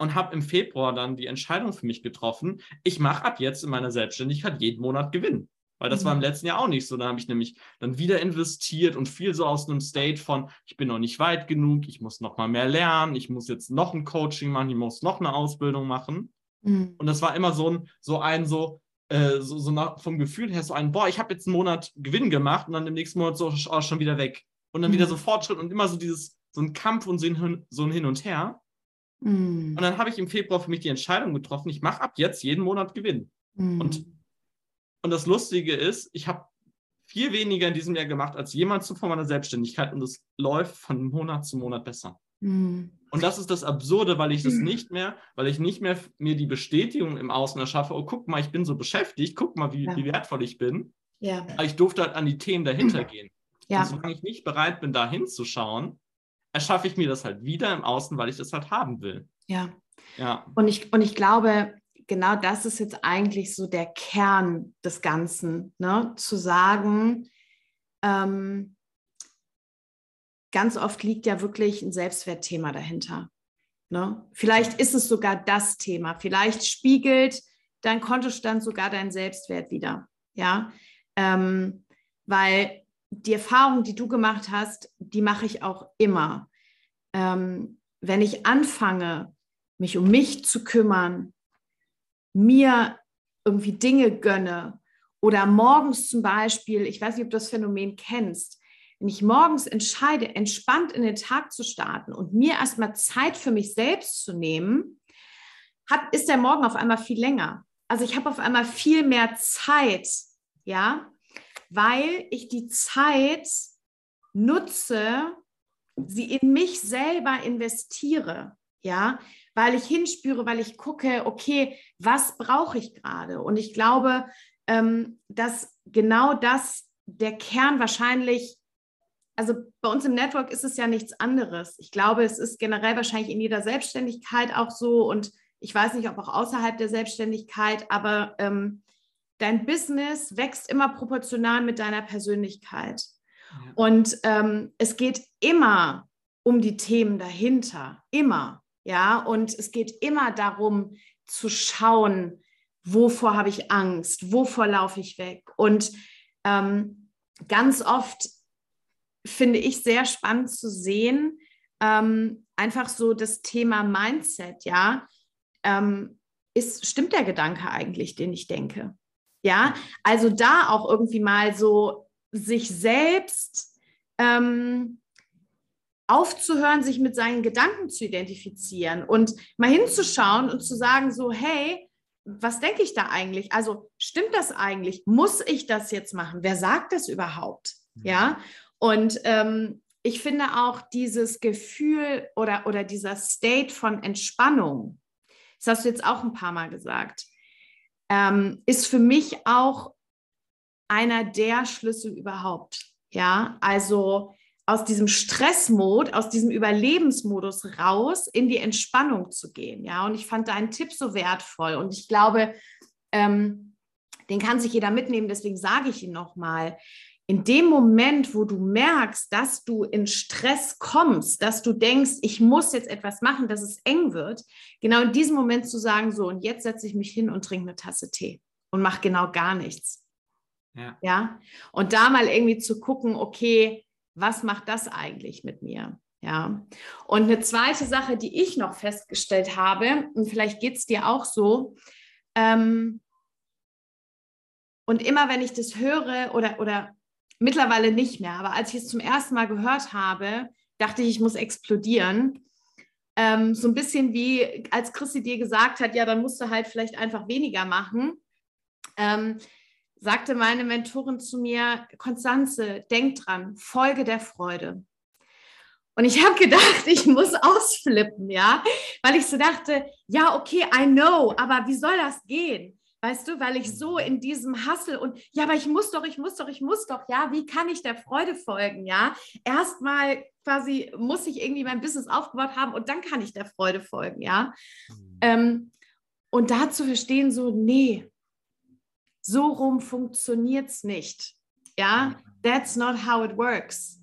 und habe im Februar dann die Entscheidung für mich getroffen, ich mache ab jetzt in meiner Selbstständigkeit jeden Monat Gewinn. Weil das mhm. war im mhm. letzten Jahr auch nicht so. Da habe ich nämlich dann wieder investiert und viel so aus einem State von, ich bin noch nicht weit genug, ich muss noch mal mehr lernen, ich muss jetzt noch ein Coaching machen, ich muss noch eine Ausbildung machen. Mhm. Und das war immer so ein, so ein, so, äh, so, so nach, vom Gefühl her so ein, boah, ich habe jetzt einen Monat Gewinn gemacht und dann im nächsten Monat so oh, schon wieder weg. Und dann mhm. wieder so Fortschritt und immer so dieses, so ein Kampf und so ein, so ein Hin und Her. Mhm. Und dann habe ich im Februar für mich die Entscheidung getroffen, ich mache ab jetzt jeden Monat Gewinn. Mhm. Und und das Lustige ist, ich habe viel weniger in diesem Jahr gemacht als jemals zuvor meiner Selbstständigkeit und es läuft von Monat zu Monat besser. Mhm. Und das ist das Absurde, weil ich das mhm. nicht mehr, weil ich nicht mehr mir die Bestätigung im Außen erschaffe, oh, guck mal, ich bin so beschäftigt, guck mal, wie, ja. wie wertvoll ich bin. Ja. Aber ich durfte halt an die Themen dahinter gehen. Ja. Und solange ich nicht bereit bin, da hinzuschauen, erschaffe ich mir das halt wieder im Außen, weil ich das halt haben will. Ja. Ja. Und ich, und ich glaube, genau das ist jetzt eigentlich so der Kern des Ganzen, ne? zu sagen, ähm, ganz oft liegt ja wirklich ein Selbstwertthema dahinter. Ne? Vielleicht ist es sogar das Thema, vielleicht spiegelt dein Kontostand sogar deinen Selbstwert wieder. Ja, ähm, weil die Erfahrung, die du gemacht hast, die mache ich auch immer. Ähm, wenn ich anfange, mich um mich zu kümmern, mir irgendwie Dinge gönne oder morgens zum Beispiel, ich weiß nicht, ob du das Phänomen kennst, wenn ich morgens entscheide, entspannt in den Tag zu starten und mir erstmal Zeit für mich selbst zu nehmen, hat, ist der Morgen auf einmal viel länger. Also ich habe auf einmal viel mehr Zeit, ja, weil ich die Zeit nutze, sie in mich selber investiere, ja, weil ich hinspüre, weil ich gucke, okay, was brauche ich gerade? Und ich glaube, ähm, dass genau das der Kern wahrscheinlich, also bei uns im Network ist es ja nichts anderes. Ich glaube, es ist generell wahrscheinlich in jeder Selbstständigkeit auch so und ich weiß nicht, ob auch außerhalb der Selbstständigkeit, aber ähm, dein Business wächst immer proportional mit deiner Persönlichkeit. Ja. Und ähm, es geht immer um die Themen dahinter, immer. Ja, und es geht immer darum zu schauen, wovor habe ich Angst, wovor laufe ich weg. Und ähm, ganz oft finde ich sehr spannend zu sehen, ähm, einfach so das Thema Mindset, ja. Ähm, ist, stimmt der Gedanke eigentlich, den ich denke? Ja, also da auch irgendwie mal so sich selbst ähm, aufzuhören, sich mit seinen Gedanken zu identifizieren und mal hinzuschauen und zu sagen, so, hey, was denke ich da eigentlich? Also stimmt das eigentlich? Muss ich das jetzt machen? Wer sagt das überhaupt? Mhm. Ja, und ähm, ich finde auch dieses Gefühl oder, oder dieser State von Entspannung, das hast du jetzt auch ein paar Mal gesagt, ähm, ist für mich auch einer der Schlüssel überhaupt. Ja, also aus diesem Stressmod, aus diesem Überlebensmodus raus in die Entspannung zu gehen. Ja, und ich fand deinen Tipp so wertvoll und ich glaube, ähm, den kann sich jeder mitnehmen. Deswegen sage ich ihn nochmal. In dem Moment, wo du merkst, dass du in Stress kommst, dass du denkst, ich muss jetzt etwas machen, dass es eng wird, genau in diesem Moment zu sagen, so, und jetzt setze ich mich hin und trinke eine Tasse Tee und mache genau gar nichts. Ja. ja. Und da mal irgendwie zu gucken, okay, was macht das eigentlich mit mir? Ja. Und eine zweite Sache, die ich noch festgestellt habe, und vielleicht geht es dir auch so, ähm, und immer wenn ich das höre oder, oder mittlerweile nicht mehr, aber als ich es zum ersten Mal gehört habe, dachte ich, ich muss explodieren. Ähm, so ein bisschen wie als Christi dir gesagt hat, ja, dann musst du halt vielleicht einfach weniger machen. Ähm, sagte meine Mentorin zu mir, Konstanze, denk dran, Folge der Freude. Und ich habe gedacht, ich muss ausflippen, ja, weil ich so dachte, ja, okay, I know, aber wie soll das gehen? Weißt du, weil ich so in diesem Hassel und ja, aber ich muss doch, ich muss doch, ich muss doch, ja, wie kann ich der Freude folgen, ja? Erstmal quasi muss ich irgendwie mein Business aufgebaut haben und dann kann ich der Freude folgen, ja? Mhm. Ähm, und da zu verstehen, so, nee, so rum funktioniert es nicht. Ja, that's not how it works.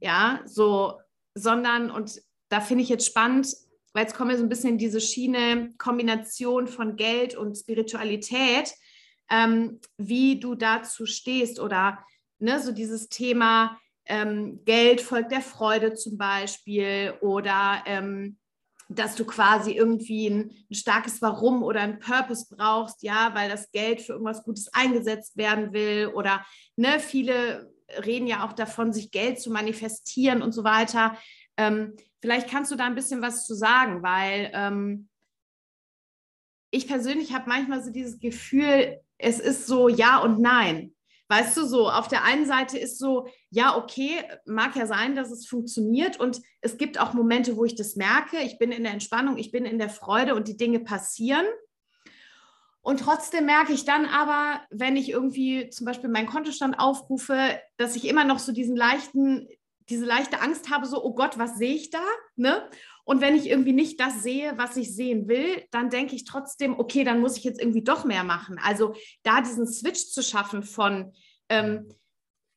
Ja, so, sondern, und da finde ich jetzt spannend, weil jetzt kommen wir so ein bisschen in diese Schiene Kombination von Geld und Spiritualität, ähm, wie du dazu stehst oder ne, so dieses Thema ähm, Geld folgt der Freude zum Beispiel oder ähm, dass du quasi irgendwie ein, ein, starkes Warum oder ein Purpose brauchst, ja, weil das Geld für irgendwas Gutes eingesetzt werden will oder ne, viele reden ja auch davon, sich Geld zu manifestieren und so weiter. Ähm, vielleicht kannst du da ein bisschen was zu sagen, weil ähm, ich persönlich habe manchmal so dieses Gefühl, es ist so Ja und Nein. Weißt du, so auf der einen Seite ist so, ja, okay, mag ja sein, dass es funktioniert und es gibt auch Momente, wo ich das merke. Ich bin in der Entspannung, ich bin in der Freude und die Dinge passieren. Und trotzdem merke ich dann aber, wenn ich irgendwie zum Beispiel meinen Kontostand aufrufe, dass ich immer noch so diesen leichten, diese leichte Angst habe, so, oh Gott, was sehe ich da? Ne? Und wenn ich irgendwie nicht das sehe, was ich sehen will, dann denke ich trotzdem, okay, dann muss ich jetzt irgendwie doch mehr machen. Also da diesen Switch zu schaffen von, ähm,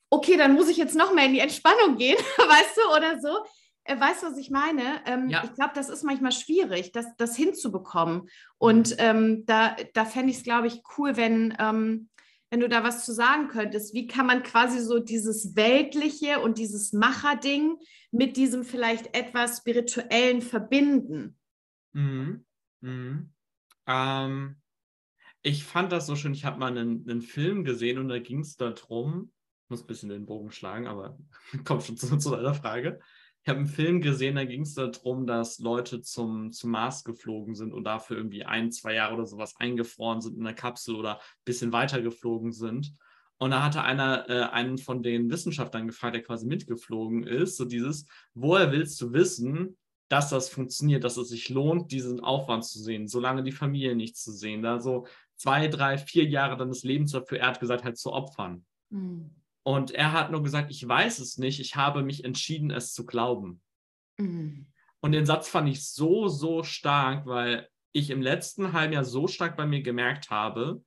okay, dann muss ich jetzt noch mehr in die Entspannung gehen, weißt du, oder so. Äh, weißt du, was ich meine? Ähm, ja. Ich glaube, das ist manchmal schwierig, das, das hinzubekommen. Und ähm, da, da fände ich es, glaube ich, cool, wenn, ähm, wenn du da was zu sagen könntest. Wie kann man quasi so dieses Weltliche und dieses Macherding mit diesem vielleicht etwas Spirituellen verbinden? Mhm. Mhm. Ähm, ich fand das so schön. Ich habe mal einen, einen, Film gesehen und da ging es darum, ich muss ein bisschen den Bogen schlagen, aber kommt schon zu, zu deiner Frage. Ich habe einen Film gesehen, da ging es darum, dass Leute zum, zum Mars geflogen sind und dafür irgendwie ein, zwei Jahre oder sowas eingefroren sind in der Kapsel oder ein bisschen weiter geflogen sind. Und da hatte einer äh, einen von den Wissenschaftlern gefragt, der quasi mitgeflogen ist, so dieses, woher willst du wissen, dass das funktioniert, dass es sich lohnt, diesen Aufwand zu sehen, solange die Familie nicht zu sehen, da so zwei, drei, vier Jahre dann des Lebens dafür, er hat gesagt, halt zu opfern. Mhm. Und er hat nur gesagt, ich weiß es nicht, ich habe mich entschieden, es zu glauben. Mhm. Und den Satz fand ich so, so stark, weil ich im letzten halben Jahr so stark bei mir gemerkt habe,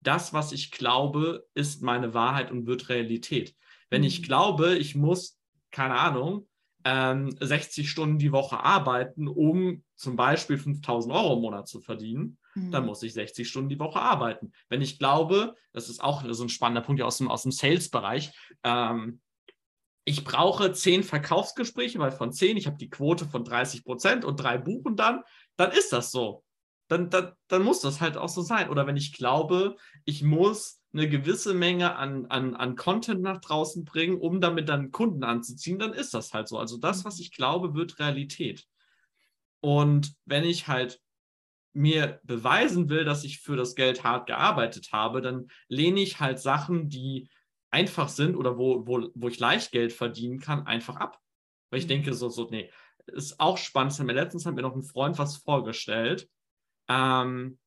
das, was ich glaube, ist meine Wahrheit und wird Realität. Wenn mhm. ich glaube, ich muss, keine Ahnung, ähm, 60 Stunden die Woche arbeiten, um zum Beispiel 5000 Euro im Monat zu verdienen, mhm. dann muss ich 60 Stunden die Woche arbeiten. Wenn ich glaube, das ist auch so ein spannender Punkt aus dem, aus dem Sales-Bereich, ähm, ich brauche zehn Verkaufsgespräche, weil von zehn, ich habe die Quote von 30 Prozent und drei buchen dann, dann ist das so. Dann, dann, dann muss das halt auch so sein. Oder wenn ich glaube, ich muss eine gewisse Menge an, an, an Content nach draußen bringen, um damit dann Kunden anzuziehen, dann ist das halt so. Also das, was ich glaube, wird Realität. Und wenn ich halt mir beweisen will, dass ich für das Geld hart gearbeitet habe, dann lehne ich halt Sachen, die einfach sind oder wo, wo, wo ich leicht Geld verdienen kann, einfach ab. Weil ich mhm. denke, so, so, nee, ist auch spannend. Letztens hat mir noch ein Freund was vorgestellt. Ähm,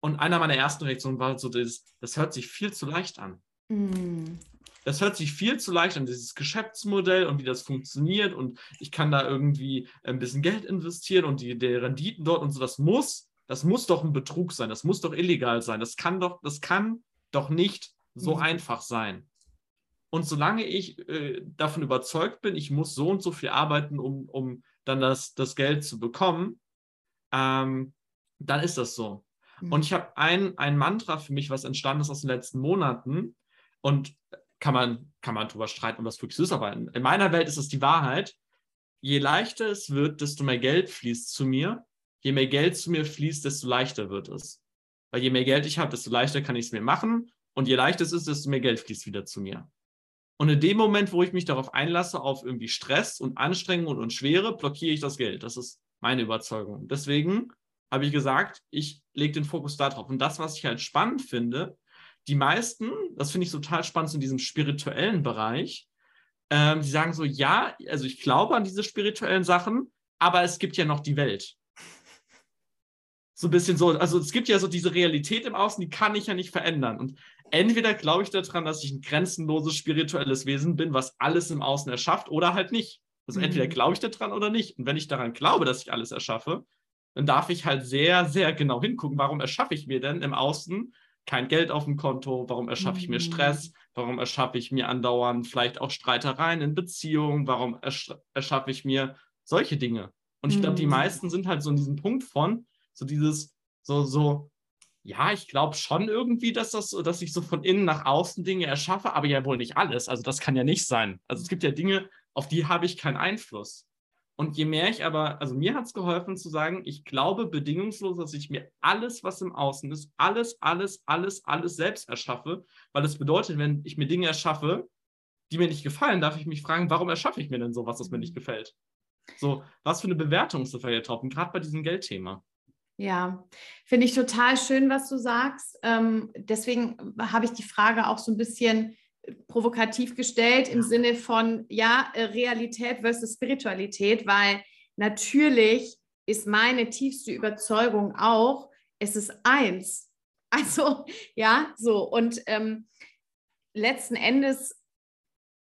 und einer meiner ersten Reaktionen war so, das, das hört sich viel zu leicht an. Mm. Das hört sich viel zu leicht an, dieses Geschäftsmodell und wie das funktioniert. Und ich kann da irgendwie ein bisschen Geld investieren und die, die Renditen dort und so. Das muss, das muss doch ein Betrug sein. Das muss doch illegal sein. Das kann doch, das kann doch nicht so mm. einfach sein. Und solange ich äh, davon überzeugt bin, ich muss so und so viel arbeiten, um, um dann das, das Geld zu bekommen, ähm, dann ist das so. Mhm. Und ich habe ein, ein Mantra für mich, was entstanden ist aus den letzten Monaten. Und kann man, kann man drüber streiten, ob das wirklich so ist, aber in, in meiner Welt ist es die Wahrheit. Je leichter es wird, desto mehr Geld fließt zu mir. Je mehr Geld zu mir fließt, desto leichter wird es. Weil je mehr Geld ich habe, desto leichter kann ich es mir machen. Und je leichter es ist, desto mehr Geld fließt wieder zu mir. Und in dem Moment, wo ich mich darauf einlasse, auf irgendwie Stress und Anstrengung und Schwere, blockiere ich das Geld. Das ist meine Überzeugung. Deswegen habe ich gesagt, ich lege den Fokus darauf. Und das, was ich halt spannend finde, die meisten, das finde ich total spannend in diesem spirituellen Bereich, ähm, die sagen so, ja, also ich glaube an diese spirituellen Sachen, aber es gibt ja noch die Welt. So ein bisschen so, also es gibt ja so diese Realität im Außen, die kann ich ja nicht verändern. Und entweder glaube ich daran, dass ich ein grenzenloses spirituelles Wesen bin, was alles im Außen erschafft, oder halt nicht. Also mhm. entweder glaube ich daran oder nicht. Und wenn ich daran glaube, dass ich alles erschaffe, dann darf ich halt sehr, sehr genau hingucken, warum erschaffe ich mir denn im Außen kein Geld auf dem Konto, warum erschaffe ich mir mhm. Stress, warum erschaffe ich mir andauernd vielleicht auch Streitereien in Beziehungen, warum ersch erschaffe ich mir solche Dinge. Und ich glaube, die mhm. meisten sind halt so in diesem Punkt von, so dieses, so, so, ja, ich glaube schon irgendwie, dass das dass ich so von innen nach außen Dinge erschaffe, aber ja wohl nicht alles. Also das kann ja nicht sein. Also es gibt ja Dinge, auf die habe ich keinen Einfluss. Und je mehr ich aber, also mir hat es geholfen zu sagen, ich glaube bedingungslos, dass ich mir alles, was im Außen ist, alles, alles, alles, alles selbst erschaffe, weil das bedeutet, wenn ich mir Dinge erschaffe, die mir nicht gefallen, darf ich mich fragen, warum erschaffe ich mir denn sowas, was mir nicht gefällt? So, was für eine Bewertung ist da gerade bei diesem Geldthema. Ja, finde ich total schön, was du sagst. Ähm, deswegen habe ich die Frage auch so ein bisschen provokativ gestellt im Sinne von, ja, äh, Realität versus Spiritualität, weil natürlich ist meine tiefste Überzeugung auch, es ist eins. Also, ja, so. Und ähm, letzten Endes,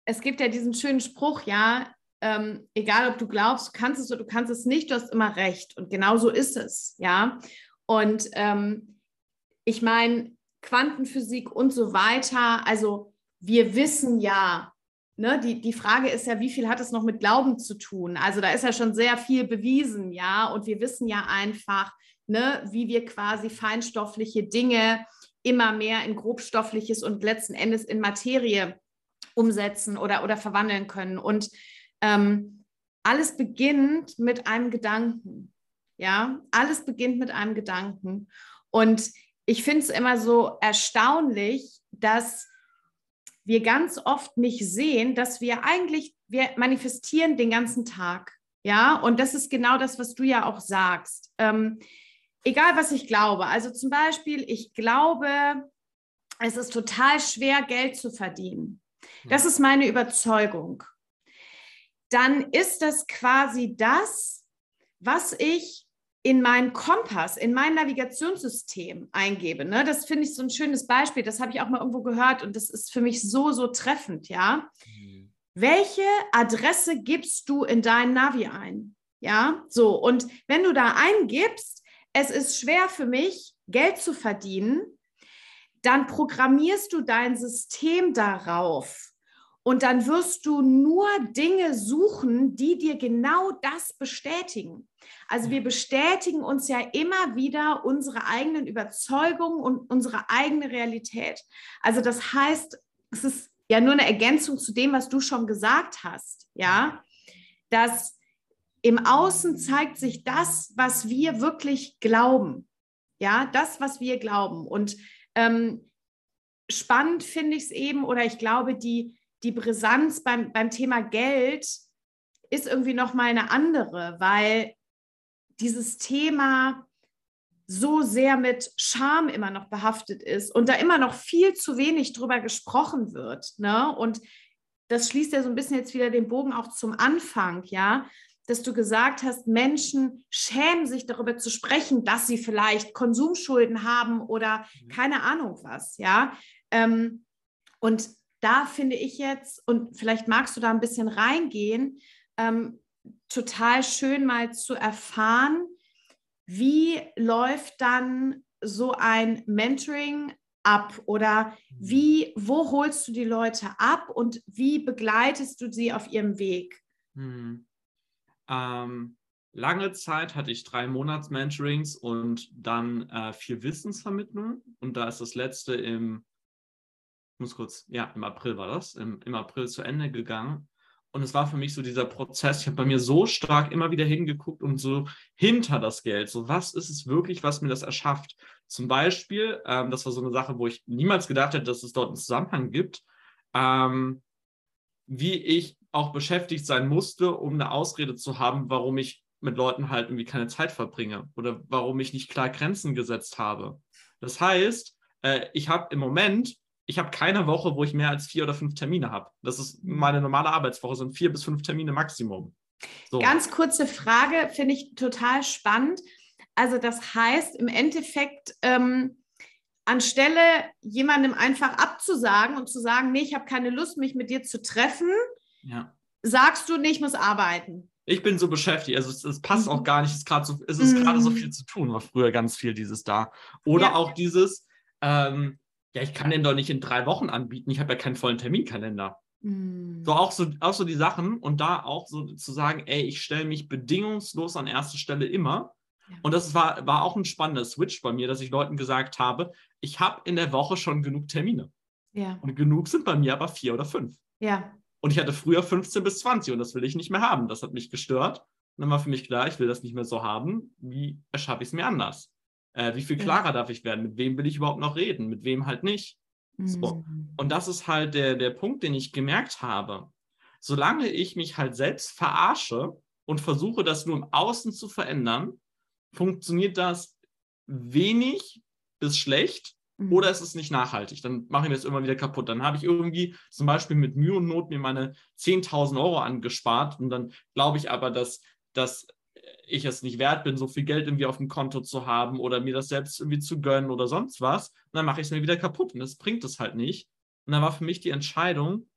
es gibt ja diesen schönen Spruch, ja, ähm, egal ob du glaubst, du kannst es oder du kannst es nicht, du hast immer recht. Und genau so ist es, ja. Und ähm, ich meine, Quantenphysik und so weiter, also wir wissen ja, ne, die, die Frage ist ja, wie viel hat es noch mit Glauben zu tun? Also da ist ja schon sehr viel bewiesen, ja, und wir wissen ja einfach, ne, wie wir quasi feinstoffliche Dinge immer mehr in grobstoffliches und letzten Endes in Materie umsetzen oder, oder verwandeln können. Und ähm, alles beginnt mit einem Gedanken. Ja, alles beginnt mit einem Gedanken. Und ich finde es immer so erstaunlich, dass wir ganz oft nicht sehen, dass wir eigentlich, wir manifestieren den ganzen Tag. Ja, und das ist genau das, was du ja auch sagst. Ähm, egal, was ich glaube. Also zum Beispiel, ich glaube, es ist total schwer, Geld zu verdienen. Das ist meine Überzeugung. Dann ist das quasi das, was ich in meinen Kompass, in mein Navigationssystem eingebe. Ne? Das finde ich so ein schönes Beispiel. Das habe ich auch mal irgendwo gehört und das ist für mich so, so treffend. Ja. Mhm. Welche Adresse gibst du in dein Navi ein? Ja, so. Und wenn du da eingibst, es ist schwer für mich, Geld zu verdienen, dann programmierst du dein System darauf. Und dann wirst du nur Dinge suchen, die dir genau das bestätigen. Also wir bestätigen uns ja immer wieder unsere eigenen Überzeugungen und unsere eigene Realität. Also das heißt, es ist ja nur eine Ergänzung zu dem, was du schon gesagt hast, ja, dass im Außen zeigt sich das, was wir wirklich glauben. Ja, das, was wir glauben. Und ähm, spannend finde ich es eben, oder ich glaube, die, die Brisanz beim, beim Thema Geld ist irgendwie nochmal eine andere, weil dieses Thema so sehr mit Scham immer noch behaftet ist und da immer noch viel zu wenig drüber gesprochen wird. Ne? Und das schließt ja so ein bisschen jetzt wieder den Bogen auch zum Anfang, ja dass du gesagt hast, Menschen schämen sich darüber zu sprechen, dass sie vielleicht Konsumschulden haben oder mhm. keine Ahnung was, ja. Ähm, und da finde ich jetzt, und vielleicht magst du da ein bisschen reingehen, ähm, total schön mal zu erfahren, wie läuft dann so ein Mentoring ab oder wie, wo holst du die Leute ab und wie begleitest du sie auf ihrem Weg? Hm. Ähm, lange Zeit hatte ich drei Monats-Mentorings und dann äh, vier Wissensvermittlungen. Und da ist das letzte im, muss kurz, ja, im April war das, im, im April zu Ende gegangen. Und es war für mich so dieser Prozess. Ich habe bei mir so stark immer wieder hingeguckt und so hinter das Geld. So, was ist es wirklich, was mir das erschafft? Zum Beispiel, ähm, das war so eine Sache, wo ich niemals gedacht hätte, dass es dort einen Zusammenhang gibt, ähm, wie ich auch beschäftigt sein musste, um eine Ausrede zu haben, warum ich mit Leuten halt irgendwie keine Zeit verbringe oder warum ich nicht klar Grenzen gesetzt habe. Das heißt, äh, ich habe im Moment, ich habe keine Woche, wo ich mehr als vier oder fünf Termine habe. Das ist meine normale Arbeitswoche, sind vier bis fünf Termine Maximum. So. Ganz kurze Frage, finde ich total spannend. Also das heißt im Endeffekt, ähm, anstelle jemandem einfach abzusagen und zu sagen, nee, ich habe keine Lust, mich mit dir zu treffen, ja. sagst du, nee, ich muss arbeiten. Ich bin so beschäftigt, also es, es passt mhm. auch gar nicht, es ist gerade so, es ist mhm. so viel zu tun, war früher ganz viel dieses da. Oder ja. auch dieses, ähm, ja, ich kann den doch nicht in drei Wochen anbieten, ich habe ja keinen vollen Terminkalender. Mhm. So auch so, auch so die Sachen und da auch so zu sagen, ey, ich stelle mich bedingungslos an erste Stelle immer. Ja. Und das war, war auch ein spannender Switch bei mir, dass ich Leuten gesagt habe, ich habe in der Woche schon genug Termine. Ja. Und genug sind bei mir aber vier oder fünf. Ja. Und ich hatte früher 15 bis 20 und das will ich nicht mehr haben. Das hat mich gestört. Und dann war für mich klar, ich will das nicht mehr so haben. Wie erschaffe ich es mir anders? Äh, wie viel klarer darf ich werden? Mit wem will ich überhaupt noch reden? Mit wem halt nicht? Mhm. So. Und das ist halt der, der Punkt, den ich gemerkt habe. Solange ich mich halt selbst verarsche und versuche, das nur im Außen zu verändern, funktioniert das wenig bis schlecht Mhm. Oder ist es nicht nachhaltig? Dann mache ich mir das immer wieder kaputt. Dann habe ich irgendwie zum Beispiel mit Mühe und Not mir meine 10.000 Euro angespart und dann glaube ich aber, dass, dass ich es nicht wert bin, so viel Geld irgendwie auf dem Konto zu haben oder mir das selbst irgendwie zu gönnen oder sonst was. Und dann mache ich es mir wieder kaputt und das bringt es halt nicht. Und dann war für mich die Entscheidung,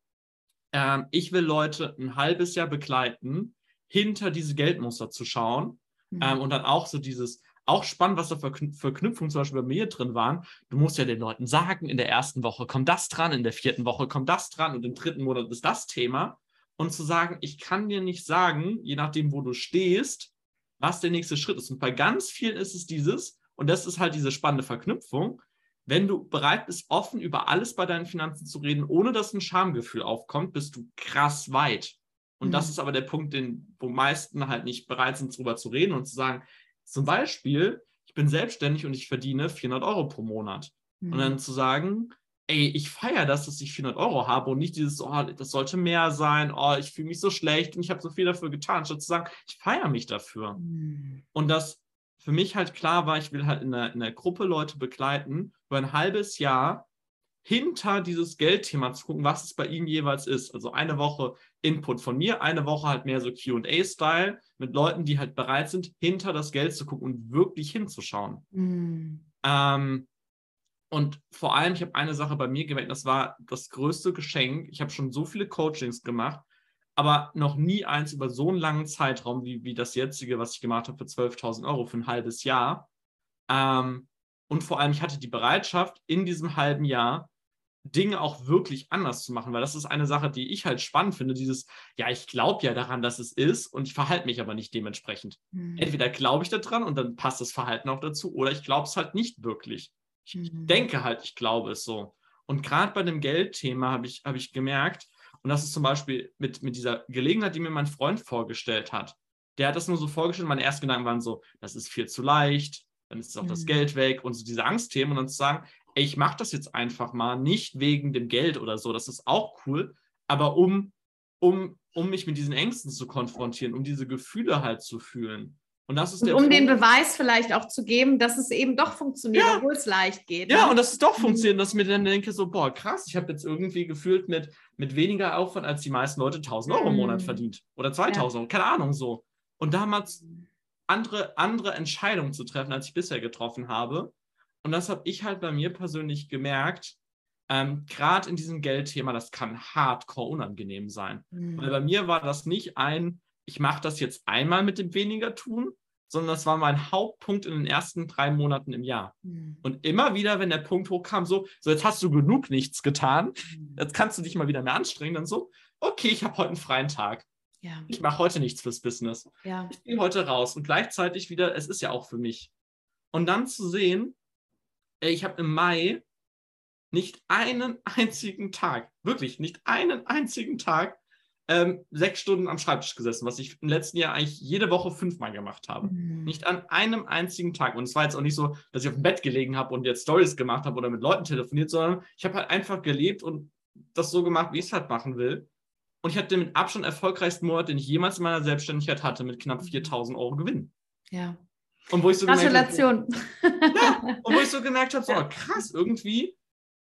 äh, ich will Leute ein halbes Jahr begleiten, hinter diese Geldmuster zu schauen mhm. ähm, und dann auch so dieses, auch spannend, was da für Verknüpfungen zum Beispiel bei mir drin waren. Du musst ja den Leuten sagen, in der ersten Woche kommt das dran, in der vierten Woche kommt das dran und im dritten Monat ist das Thema. Und zu sagen, ich kann dir nicht sagen, je nachdem, wo du stehst, was der nächste Schritt ist. Und bei ganz vielen ist es dieses, und das ist halt diese spannende Verknüpfung, wenn du bereit bist, offen über alles bei deinen Finanzen zu reden, ohne dass ein Schamgefühl aufkommt, bist du krass weit. Und mhm. das ist aber der Punkt, den, wo meisten halt nicht bereit sind, darüber zu reden und zu sagen, zum Beispiel, ich bin selbstständig und ich verdiene 400 Euro pro Monat. Mhm. Und dann zu sagen, ey, ich feiere das, dass ich 400 Euro habe und nicht dieses, oh, das sollte mehr sein, oh, ich fühle mich so schlecht und ich habe so viel dafür getan, statt zu sagen, ich feiere mich dafür. Mhm. Und das für mich halt klar war, ich will halt in der, in der Gruppe Leute begleiten, über ein halbes Jahr hinter dieses Geldthema zu gucken, was es bei ihnen jeweils ist. Also eine Woche Input von mir, eine Woche halt mehr so QA-Style mit Leuten, die halt bereit sind, hinter das Geld zu gucken und wirklich hinzuschauen. Mhm. Ähm, und vor allem, ich habe eine Sache bei mir gemerkt, das war das größte Geschenk. Ich habe schon so viele Coachings gemacht, aber noch nie eins über so einen langen Zeitraum wie, wie das jetzige, was ich gemacht habe für 12.000 Euro für ein halbes Jahr. Ähm, und vor allem, ich hatte die Bereitschaft, in diesem halben Jahr Dinge auch wirklich anders zu machen, weil das ist eine Sache, die ich halt spannend finde, dieses, ja, ich glaube ja daran, dass es ist und ich verhalte mich aber nicht dementsprechend. Mhm. Entweder glaube ich daran und dann passt das Verhalten auch dazu oder ich glaube es halt nicht wirklich. Ich mhm. denke halt, ich glaube es so. Und gerade bei dem Geldthema habe ich, hab ich gemerkt, und das ist zum Beispiel mit, mit dieser Gelegenheit, die mir mein Freund vorgestellt hat. Der hat das nur so vorgestellt, meine ersten Gedanken waren so, das ist viel zu leicht, dann ist auch mhm. das Geld weg und so diese Angstthemen und dann zu sagen, ey, ich mache das jetzt einfach mal, nicht wegen dem Geld oder so, das ist auch cool, aber um, um, um mich mit diesen Ängsten zu konfrontieren, um diese Gefühle halt zu fühlen. Und das ist und um Punkt. den Beweis vielleicht auch zu geben, dass es eben doch funktioniert, ja. obwohl es leicht geht. Ja, ne? und dass es doch mhm. funktioniert, dass ich mir dann denke, so, boah, krass, ich habe jetzt irgendwie gefühlt mit, mit weniger Aufwand als die meisten Leute 1000 Euro im Monat mhm. verdient. Oder 2000 ja. Euro, keine Ahnung so. Und damals andere, andere Entscheidungen zu treffen, als ich bisher getroffen habe. Und das habe ich halt bei mir persönlich gemerkt, ähm, gerade in diesem Geldthema, das kann hardcore unangenehm sein. Mhm. Weil bei mir war das nicht ein, ich mache das jetzt einmal mit dem weniger tun, sondern das war mein Hauptpunkt in den ersten drei Monaten im Jahr. Mhm. Und immer wieder, wenn der Punkt hochkam, so, so jetzt hast du genug nichts getan, mhm. jetzt kannst du dich mal wieder mehr anstrengen, dann so, okay, ich habe heute einen freien Tag. Ja. Ich mache heute nichts fürs Business. Ja. Ich gehe heute raus und gleichzeitig wieder, es ist ja auch für mich. Und dann zu sehen, ich habe im Mai nicht einen einzigen Tag, wirklich nicht einen einzigen Tag ähm, sechs Stunden am Schreibtisch gesessen, was ich im letzten Jahr eigentlich jede Woche fünfmal gemacht habe. Mhm. Nicht an einem einzigen Tag. Und es war jetzt auch nicht so, dass ich auf dem Bett gelegen habe und jetzt Stories gemacht habe oder mit Leuten telefoniert, sondern ich habe halt einfach gelebt und das so gemacht, wie ich es halt machen will. Und ich hatte den mit Abstand erfolgreichsten Monat, den ich jemals in meiner Selbstständigkeit hatte, mit knapp 4000 Euro Gewinn. Ja. Und wo ich so Gratulation. Gemerkt hab, ja, und wo ich so gemerkt habe, so ja. krass, irgendwie,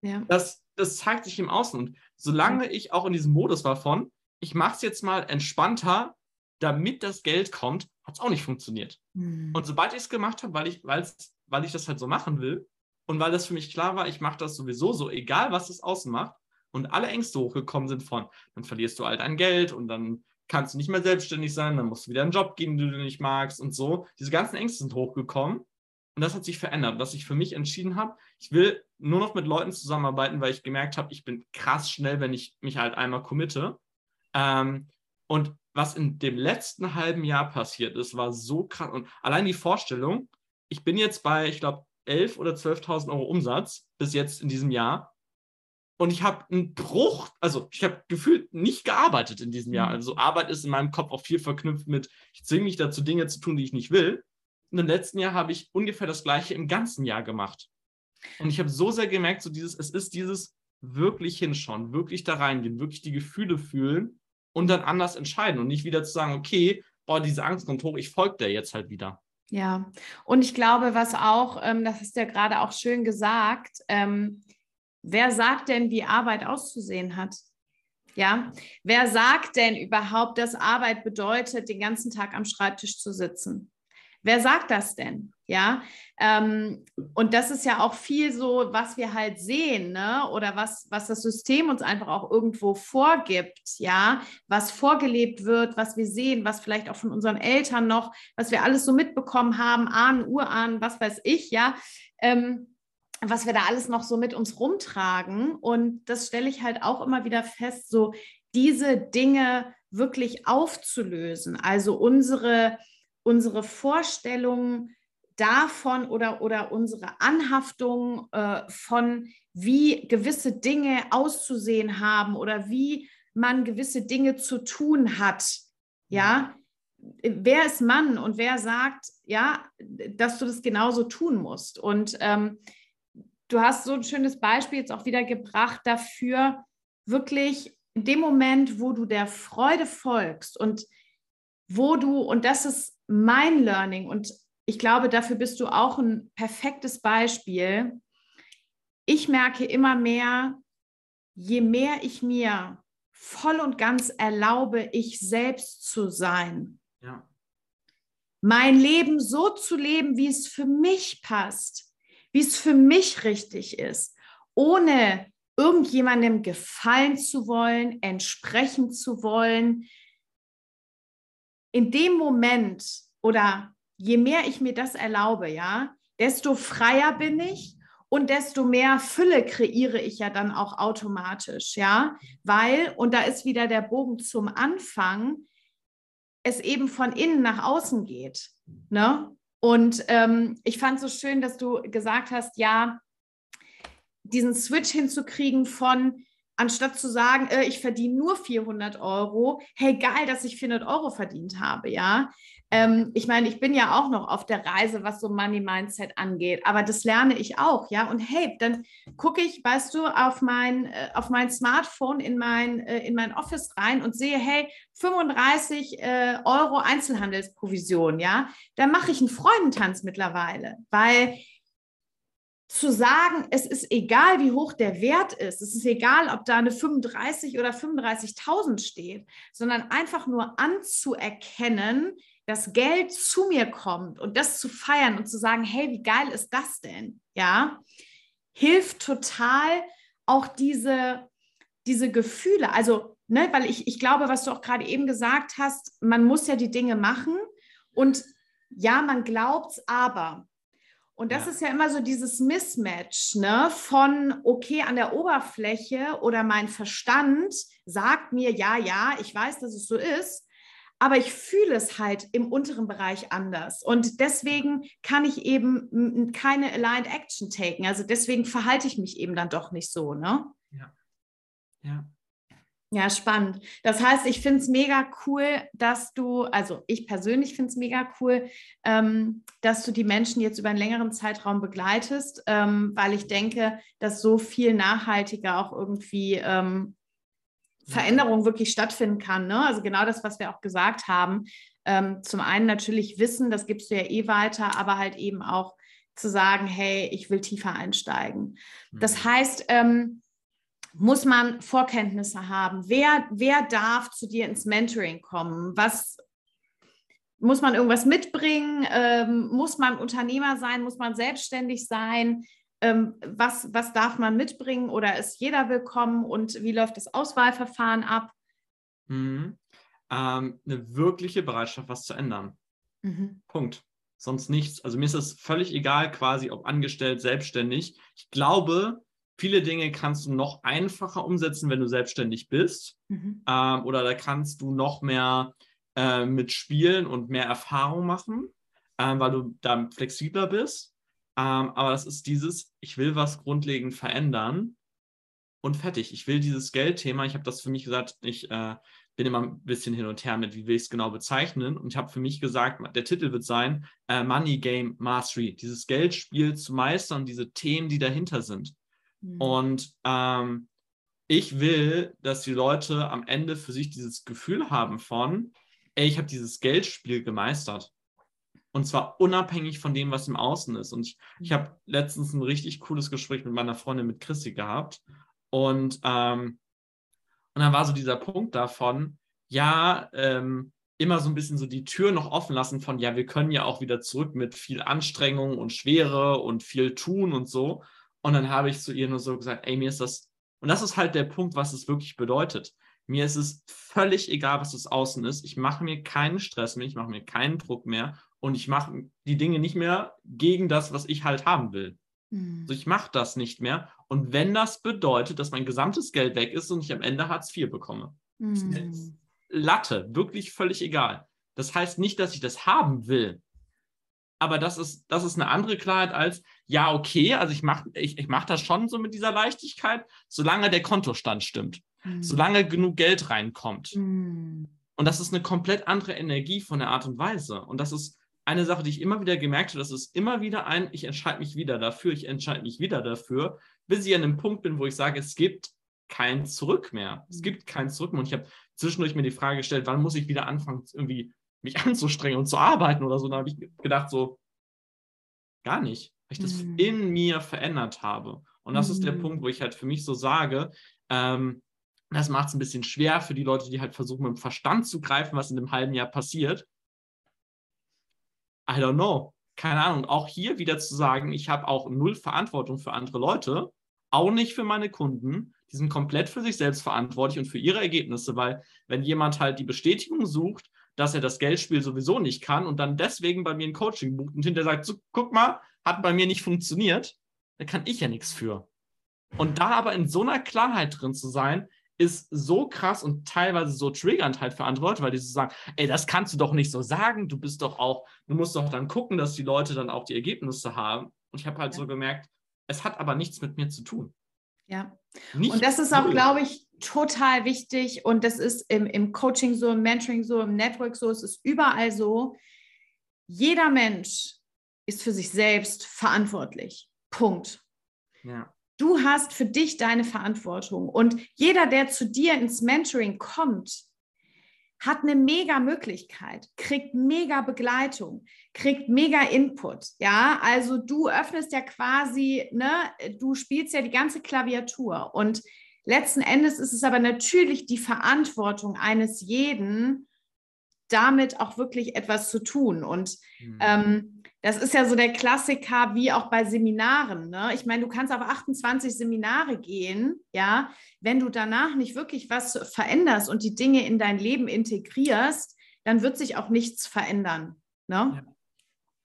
ja. das, das zeigt sich im Außen. Und solange ich auch in diesem Modus war von, ich mache es jetzt mal entspannter, damit das Geld kommt, hat es auch nicht funktioniert. Mhm. Und sobald ich es gemacht habe, weil ich, weil ich das halt so machen will und weil das für mich klar war, ich mache das sowieso so, egal was es außen macht, und alle Ängste hochgekommen sind von, dann verlierst du halt dein Geld und dann kannst du nicht mehr selbstständig sein, dann musst du wieder einen Job gehen, den du nicht magst und so. Diese ganzen Ängste sind hochgekommen und das hat sich verändert, dass ich für mich entschieden habe, ich will nur noch mit Leuten zusammenarbeiten, weil ich gemerkt habe, ich bin krass schnell, wenn ich mich halt einmal committe. Ähm, und was in dem letzten halben Jahr passiert ist, war so krass. Und allein die Vorstellung, ich bin jetzt bei, ich glaube, 11.000 oder 12.000 Euro Umsatz bis jetzt in diesem Jahr. Und ich habe einen Bruch, also ich habe gefühlt nicht gearbeitet in diesem Jahr. Mhm. Also Arbeit ist in meinem Kopf auch viel verknüpft mit, ich zwinge mich dazu, Dinge zu tun, die ich nicht will. Und im letzten Jahr habe ich ungefähr das gleiche im ganzen Jahr gemacht. Und ich habe so sehr gemerkt, so dieses, es ist dieses wirklich hinschauen, wirklich da reingehen, wirklich die Gefühle fühlen und dann anders entscheiden und nicht wieder zu sagen, okay, boah, diese Angst kommt hoch, ich folge der jetzt halt wieder. Ja, und ich glaube, was auch, ähm, das du ja gerade auch schön gesagt, ähm, wer sagt denn, wie Arbeit auszusehen hat? Ja, wer sagt denn überhaupt, dass Arbeit bedeutet, den ganzen Tag am Schreibtisch zu sitzen? Wer sagt das denn? Ja, ähm, und das ist ja auch viel so, was wir halt sehen, ne? Oder was, was das System uns einfach auch irgendwo vorgibt, ja, was vorgelebt wird, was wir sehen, was vielleicht auch von unseren Eltern noch, was wir alles so mitbekommen haben, Ahnen, Urahnen, was weiß ich, ja. Ähm, was wir da alles noch so mit uns rumtragen. Und das stelle ich halt auch immer wieder fest, so diese Dinge wirklich aufzulösen. Also unsere unsere Vorstellungen davon oder, oder unsere Anhaftung äh, von, wie gewisse Dinge auszusehen haben oder wie man gewisse Dinge zu tun hat. Ja, wer ist Mann und wer sagt, ja, dass du das genauso tun musst? Und ähm, du hast so ein schönes Beispiel jetzt auch wieder gebracht dafür, wirklich in dem Moment, wo du der Freude folgst und wo du, und das ist mein Learning, und ich glaube, dafür bist du auch ein perfektes Beispiel, ich merke immer mehr, je mehr ich mir voll und ganz erlaube, ich selbst zu sein, ja. mein Leben so zu leben, wie es für mich passt, wie es für mich richtig ist, ohne irgendjemandem gefallen zu wollen, entsprechen zu wollen. In dem Moment oder je mehr ich mir das erlaube, ja, desto freier bin ich und desto mehr Fülle kreiere ich ja dann auch automatisch, ja, weil, und da ist wieder der Bogen zum Anfang, es eben von innen nach außen geht, ne? Und ähm, ich fand so schön, dass du gesagt hast, ja, diesen Switch hinzukriegen von, anstatt zu sagen, äh, ich verdiene nur 400 Euro, hey, geil, dass ich 400 Euro verdient habe, ja. Ähm, ich meine, ich bin ja auch noch auf der Reise, was so Money Mindset angeht, aber das lerne ich auch, ja. Und hey, dann gucke ich, weißt du, auf mein, äh, auf mein Smartphone in mein, äh, in mein Office rein und sehe, hey, 35 äh, Euro Einzelhandelsprovision, ja. Da mache ich einen Freudentanz mittlerweile, weil zu sagen, es ist egal, wie hoch der Wert ist, es ist egal, ob da eine 35 oder 35.000 steht, sondern einfach nur anzuerkennen, dass Geld zu mir kommt und das zu feiern und zu sagen, hey, wie geil ist das denn? Ja, hilft total auch diese, diese Gefühle. Also, ne, weil ich, ich glaube, was du auch gerade eben gesagt hast, man muss ja die Dinge machen und ja, man glaubt es aber. Und das ja. ist ja immer so dieses Mismatch, ne, von okay an der Oberfläche oder mein Verstand sagt mir, ja, ja, ich weiß, dass es so ist, aber ich fühle es halt im unteren Bereich anders. Und deswegen kann ich eben keine Aligned Action taken. Also deswegen verhalte ich mich eben dann doch nicht so, ne? Ja. Ja. Ja, spannend. Das heißt, ich finde es mega cool, dass du, also ich persönlich finde es mega cool, ähm, dass du die Menschen jetzt über einen längeren Zeitraum begleitest, ähm, weil ich denke, dass so viel nachhaltiger auch irgendwie ähm, Veränderung wirklich stattfinden kann. Ne? Also genau das, was wir auch gesagt haben. Ähm, zum einen natürlich Wissen, das gibst du ja eh weiter, aber halt eben auch zu sagen, hey, ich will tiefer einsteigen. Das mhm. heißt, ähm, muss man Vorkenntnisse haben? Wer, wer darf zu dir ins Mentoring kommen? Was muss man irgendwas mitbringen? Ähm, muss man Unternehmer sein? Muss man selbstständig sein? Ähm, was, was darf man mitbringen oder ist jeder willkommen und wie läuft das Auswahlverfahren ab? Mhm. Ähm, eine wirkliche Bereitschaft, was zu ändern. Mhm. Punkt. Sonst nichts. Also mir ist es völlig egal, quasi, ob angestellt, selbstständig. Ich glaube, Viele Dinge kannst du noch einfacher umsetzen, wenn du selbstständig bist. Mhm. Ähm, oder da kannst du noch mehr äh, mit Spielen und mehr Erfahrung machen, ähm, weil du da flexibler bist. Ähm, aber das ist dieses, ich will was grundlegend verändern und fertig. Ich will dieses Geldthema, ich habe das für mich gesagt, ich äh, bin immer ein bisschen hin und her mit, wie will ich es genau bezeichnen. Und ich habe für mich gesagt, der Titel wird sein, äh, Money Game Mastery, dieses Geldspiel zu meistern, diese Themen, die dahinter sind. Mhm. Und ähm, ich will, dass die Leute am Ende für sich dieses Gefühl haben von, ey, ich habe dieses Geldspiel gemeistert. Und zwar unabhängig von dem, was im Außen ist. Und ich, ich habe letztens ein richtig cooles Gespräch mit meiner Freundin, mit Chrissy gehabt. Und, ähm, und dann war so dieser Punkt davon, ja, ähm, immer so ein bisschen so die Tür noch offen lassen von, ja, wir können ja auch wieder zurück mit viel Anstrengung und Schwere und viel tun und so. Und dann habe ich zu ihr nur so gesagt, ey, mir ist das, und das ist halt der Punkt, was es wirklich bedeutet. Mir ist es völlig egal, was das Außen ist. Ich mache mir keinen Stress mehr, ich mache mir keinen Druck mehr und ich mache die Dinge nicht mehr gegen das, was ich halt haben will. Mhm. Also ich mache das nicht mehr. Und wenn das bedeutet, dass mein gesamtes Geld weg ist und ich am Ende Hartz IV bekomme, mhm. Latte, wirklich völlig egal. Das heißt nicht, dass ich das haben will aber das ist, das ist eine andere Klarheit als, ja, okay, also ich mache ich, ich mach das schon so mit dieser Leichtigkeit, solange der Kontostand stimmt, mhm. solange genug Geld reinkommt. Mhm. Und das ist eine komplett andere Energie von der Art und Weise. Und das ist eine Sache, die ich immer wieder gemerkt habe, das ist immer wieder ein, ich entscheide mich wieder dafür, ich entscheide mich wieder dafür, bis ich an einem Punkt bin, wo ich sage, es gibt kein Zurück mehr. Es gibt kein Zurück mehr. Und ich habe zwischendurch mir die Frage gestellt, wann muss ich wieder anfangen, irgendwie mich anzustrengen und zu arbeiten oder so. Da habe ich gedacht, so, gar nicht, weil ich das mhm. in mir verändert habe. Und das mhm. ist der mhm. Punkt, wo ich halt für mich so sage, ähm, das macht es ein bisschen schwer für die Leute, die halt versuchen, mit dem Verstand zu greifen, was in einem halben Jahr passiert. I don't know. Keine Ahnung. Auch hier wieder zu sagen, ich habe auch null Verantwortung für andere Leute, auch nicht für meine Kunden. Die sind komplett für sich selbst verantwortlich und für ihre Ergebnisse, weil wenn jemand halt die Bestätigung sucht, dass er das Geldspiel sowieso nicht kann und dann deswegen bei mir ein Coaching bucht und hinterher sagt, so, guck mal, hat bei mir nicht funktioniert, da kann ich ja nichts für. Und da aber in so einer Klarheit drin zu sein, ist so krass und teilweise so triggernd halt für andere Leute, weil die so sagen, ey, das kannst du doch nicht so sagen, du bist doch auch, du musst doch dann gucken, dass die Leute dann auch die Ergebnisse haben. Und ich habe halt ja. so gemerkt, es hat aber nichts mit mir zu tun. Ja. Nicht und das ist auch, glaube ich, total wichtig. Und das ist im, im Coaching so, im Mentoring so, im Network so, es ist überall so. Jeder Mensch ist für sich selbst verantwortlich. Punkt. Ja. Du hast für dich deine Verantwortung. Und jeder, der zu dir ins Mentoring kommt, hat eine mega Möglichkeit, kriegt mega Begleitung, kriegt mega Input. Ja, also du öffnest ja quasi, ne, du spielst ja die ganze Klaviatur. Und letzten Endes ist es aber natürlich die Verantwortung eines jeden, damit auch wirklich etwas zu tun. Und mhm. ähm, das ist ja so der Klassiker wie auch bei Seminaren. Ne? Ich meine, du kannst auf 28 Seminare gehen, ja, wenn du danach nicht wirklich was veränderst und die Dinge in dein Leben integrierst, dann wird sich auch nichts verändern. Ne?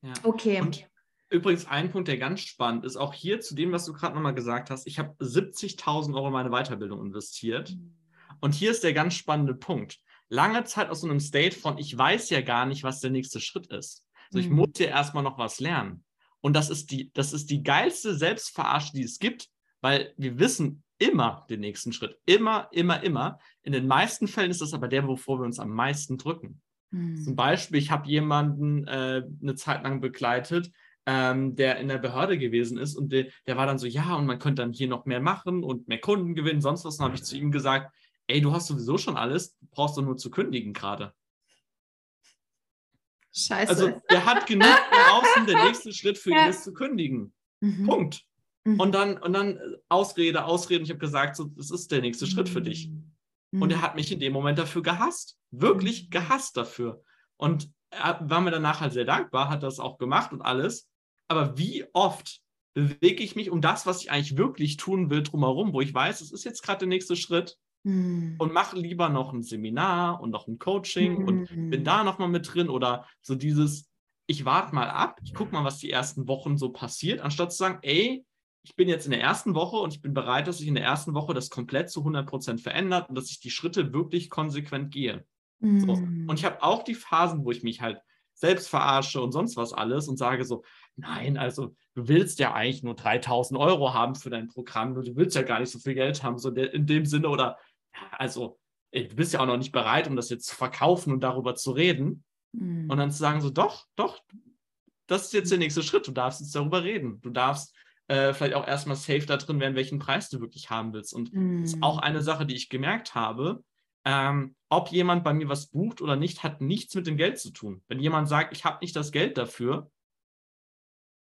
Ja. ja. Okay. Und übrigens ein Punkt, der ganz spannend ist, auch hier zu dem, was du gerade nochmal gesagt hast. Ich habe 70.000 Euro in meine Weiterbildung investiert. Mhm. Und hier ist der ganz spannende Punkt. Lange Zeit aus so einem State von, ich weiß ja gar nicht, was der nächste Schritt ist. So, ich mhm. muss hier erstmal noch was lernen. Und das ist die, das ist die geilste Selbstverarsche, die es gibt, weil wir wissen immer den nächsten Schritt. Immer, immer, immer. In den meisten Fällen ist das aber der, wovor wir uns am meisten drücken. Mhm. Zum Beispiel, ich habe jemanden äh, eine Zeit lang begleitet, ähm, der in der Behörde gewesen ist und der, der war dann so, ja, und man könnte dann hier noch mehr machen und mehr Kunden gewinnen, sonst was. Dann habe ich zu ihm gesagt, ey, du hast sowieso schon alles, du brauchst doch nur zu kündigen gerade. Scheiße. Also der hat genug im Außen, der nächste Schritt für ja. ihn ist zu kündigen. Mhm. Punkt. Mhm. Und dann, und dann Ausrede, Ausrede. Ich habe gesagt, so, das ist der nächste. Schritt für dich. Mhm. Und er hat mich in dem Moment dafür gehasst. Wirklich mhm. gehasst dafür. Und er war mir danach halt sehr dankbar, hat das auch gemacht und alles. Aber wie oft bewege ich mich um das, was ich eigentlich wirklich tun will, drumherum, wo ich weiß, es ist jetzt gerade der nächste Schritt hm. und mache lieber noch ein Seminar und noch ein Coaching hm. und bin hm. da nochmal mit drin oder so dieses, ich warte mal ab, ich gucke mal, was die ersten Wochen so passiert, anstatt zu sagen, ey, ich bin jetzt in der ersten Woche und ich bin bereit, dass sich in der ersten Woche das komplett zu 100% verändert und dass ich die Schritte wirklich konsequent gehe. Hm. So. Und ich habe auch die Phasen, wo ich mich halt selbst verarsche und sonst was alles und sage so, nein, also du willst ja eigentlich nur 3000 Euro haben für dein Programm, du willst ja gar nicht so viel Geld haben, so in dem Sinne oder also du bist ja auch noch nicht bereit, um das jetzt zu verkaufen und darüber zu reden. Mhm. Und dann zu sagen, so, doch, doch, das ist jetzt der nächste Schritt. Du darfst jetzt darüber reden. Du darfst äh, vielleicht auch erstmal safe da drin werden, welchen Preis du wirklich haben willst. Und mhm. das ist auch eine Sache, die ich gemerkt habe. Ähm, ob jemand bei mir was bucht oder nicht, hat nichts mit dem Geld zu tun. Wenn jemand sagt, ich habe nicht das Geld dafür,